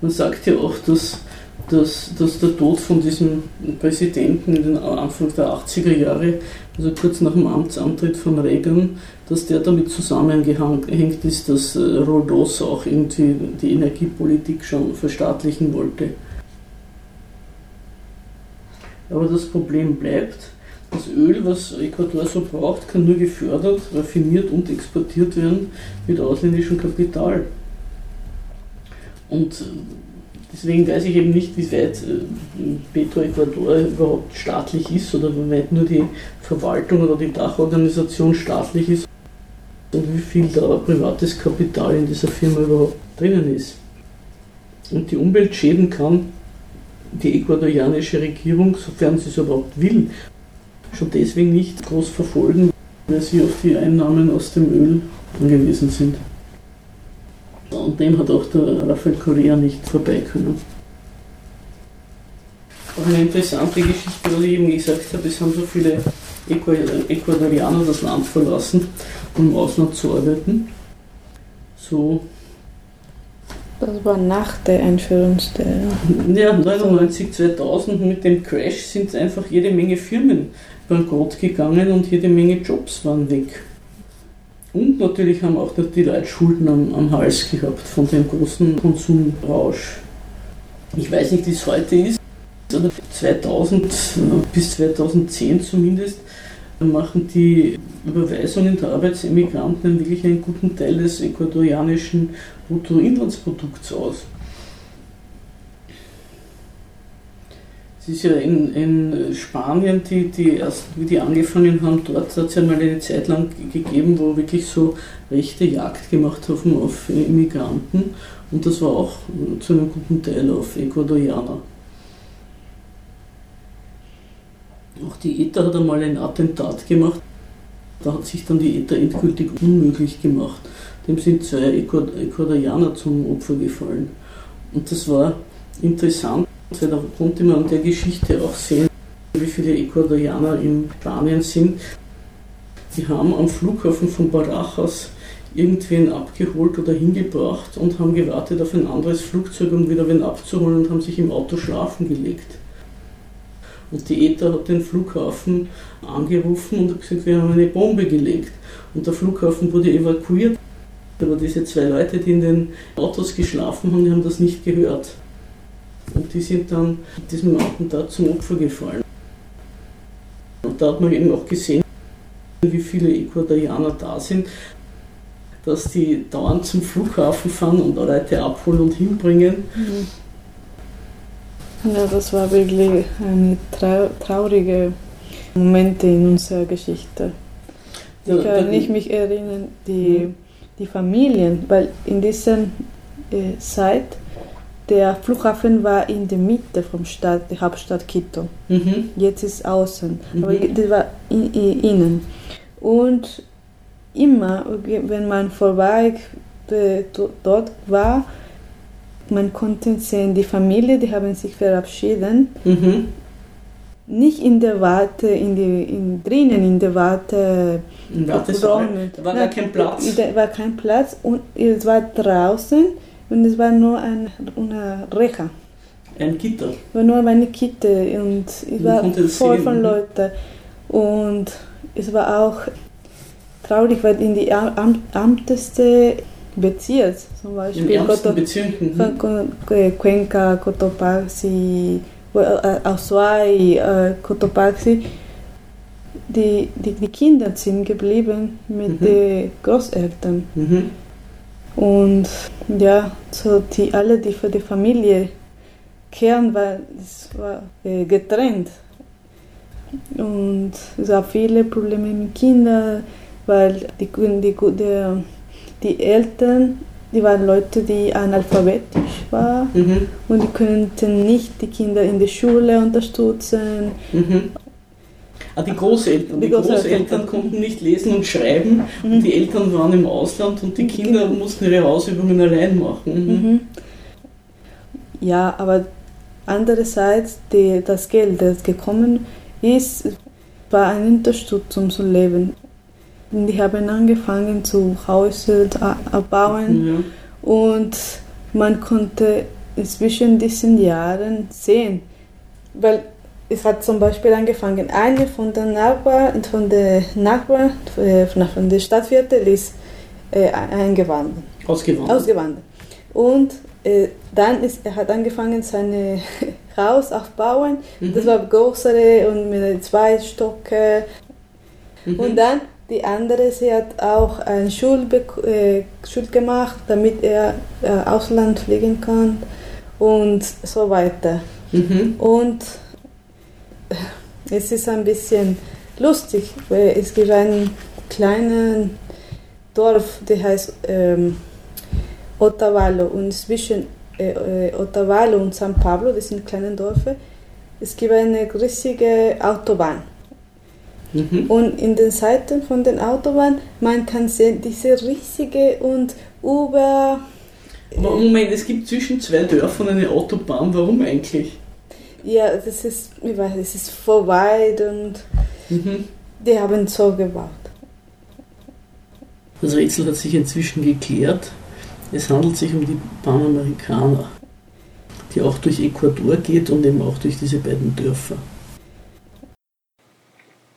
Man sagt ja auch, dass, dass, dass der Tod von diesem Präsidenten in den Anfang der 80er Jahre, also kurz nach dem Amtsantritt von Reagan, dass der damit zusammengehängt ist, dass äh, Roldos auch irgendwie die Energiepolitik schon verstaatlichen wollte. Aber das Problem bleibt, das Öl, was Ecuador so braucht, kann nur gefördert, raffiniert und exportiert werden mit ausländischem Kapital. Und äh, deswegen weiß ich eben nicht, wie weit äh, Petro Ecuador überhaupt staatlich ist oder wie weit nur die Verwaltung oder die Dachorganisation staatlich ist und wie viel da privates Kapital in dieser Firma überhaupt drinnen ist. Und die Umweltschäden kann die ecuadorianische Regierung, sofern sie es überhaupt will, schon deswegen nicht groß verfolgen, weil sie auf die Einnahmen aus dem Öl angewiesen sind. Und dem hat auch der Rafael Correa nicht vorbei können. Auch eine interessante Geschichte, was ich eben gesagt habe, es haben so viele Ecuadorianer das Land verlassen, um im Ausland zu arbeiten. So. Das war nach der Einführung der. Ja, 99, 2000 mit dem Crash sind einfach jede Menge Firmen bankrott gegangen und jede Menge Jobs waren weg. Und natürlich haben auch die Leute Schulden am, am Hals gehabt von dem großen Konsumrausch. Ich weiß nicht, wie es heute ist, aber 2000 bis 2010 zumindest machen die Überweisungen der Arbeitsemigranten wirklich einen guten Teil des ecuadorianischen Bruttoinlandsprodukts aus. Es ist ja in, in Spanien, die, die ersten, wie die angefangen haben, dort hat es ja mal eine Zeit lang gegeben, wo wirklich so rechte Jagd gemacht haben auf Immigranten und das war auch zu einem guten Teil auf Ecuadorianer. Auch die ETA hat einmal ein Attentat gemacht. Da hat sich dann die ETA endgültig unmöglich gemacht. Dem sind zwei Ecuadorianer zum Opfer gefallen. Und das war interessant, weil da konnte man an der Geschichte auch sehen, wie viele Ecuadorianer in Spanien sind. Die haben am Flughafen von Barajas irgendwen abgeholt oder hingebracht und haben gewartet auf ein anderes Flugzeug, um wieder wen abzuholen und haben sich im Auto schlafen gelegt. Und die ETA hat den Flughafen angerufen und hat gesagt, wir haben eine Bombe gelegt. Und der Flughafen wurde evakuiert. Aber diese zwei Leute, die in den Autos geschlafen haben, die haben das nicht gehört. Und die sind dann diesem Attentat zum Opfer gefallen. Und da hat man eben auch gesehen, wie viele Ecuadorianer da sind, dass die dauernd zum Flughafen fahren und Leute abholen und hinbringen. Mhm. Ja, das war wirklich eine traurige Momente in unserer Geschichte. Ich kann nicht mich erinnern, die, die Familien, weil in dieser äh, Zeit der Flughafen war in der Mitte vom Stadt, der Hauptstadt Quito. Mhm. Jetzt ist außen, mhm. aber das war in, in, innen. Und immer, wenn man vorbei äh, dort war, man konnte sehen, die Familie, die haben sich verabschiedet. Mhm. Nicht in der Warte, in die, in, drinnen in der Warte. In Wartesaal. Da war gar kein Platz. Da war kein Platz und es war draußen und es war nur ein, eine Recha. Ein Gitter. Es war nur eine Kitte und es war voll von Leuten. Und es war auch traurig, weil in die amteste Bezirk, zum Beispiel Coto, Bezirken. Mhm. Cuenca, Cotopaxi, Azuay, Cotopaxi, die, die, die Kinder sind geblieben mit mhm. den Großeltern. Mhm. Und ja, so die, alle, die für die Familie kehren, weil es war äh, getrennt. Und es gab viele Probleme mit Kindern, weil die, die, die die Eltern, die waren Leute, die analphabetisch waren mhm. und die könnten nicht die Kinder in der Schule unterstützen. Mhm. Ah, die Großeltern. Die, Großeltern, konnten nicht lesen und schreiben mhm. und die Eltern waren im Ausland und die Kinder genau. mussten ihre Hausübungen allein machen. Mhm. mhm. Ja, aber andererseits die, das Geld, das gekommen ist, war eine Unterstützung zum Leben. Die haben angefangen zu Häuser abbauen ja. und man konnte zwischen diesen Jahren sehen, weil es hat zum Beispiel angefangen, eine von den Nachbarn, von der Nachbarn, äh, von der Stadtviertel ist äh, eingewandert. Ausgewandert. Ausgewandert. Und äh, dann ist, er hat angefangen, sein (laughs) Haus aufbauen. Mhm. Das war größere und mit zwei Stocke. Mhm. Und dann die andere, sie hat auch eine Schule, äh, Schule gemacht, damit er äh, Ausland fliegen kann und so weiter. Mhm. Und äh, es ist ein bisschen lustig, weil es gibt einen kleinen Dorf, der heißt ähm, Otavalo und zwischen äh, äh, Otavalo und San Pablo, das sind kleine Dörfer, es gibt eine riesige Autobahn. Mhm. Und in den Seiten von den Autobahnen, man kann sehen, diese riesige und über... Aber Moment, es gibt zwischen zwei Dörfern eine Autobahn, warum eigentlich? Ja, das ist, ich weiß, es ist vorbei und mhm. die haben so gebaut. Das Rätsel hat sich inzwischen geklärt. Es handelt sich um die Panamerikaner, die auch durch Ecuador geht und eben auch durch diese beiden Dörfer.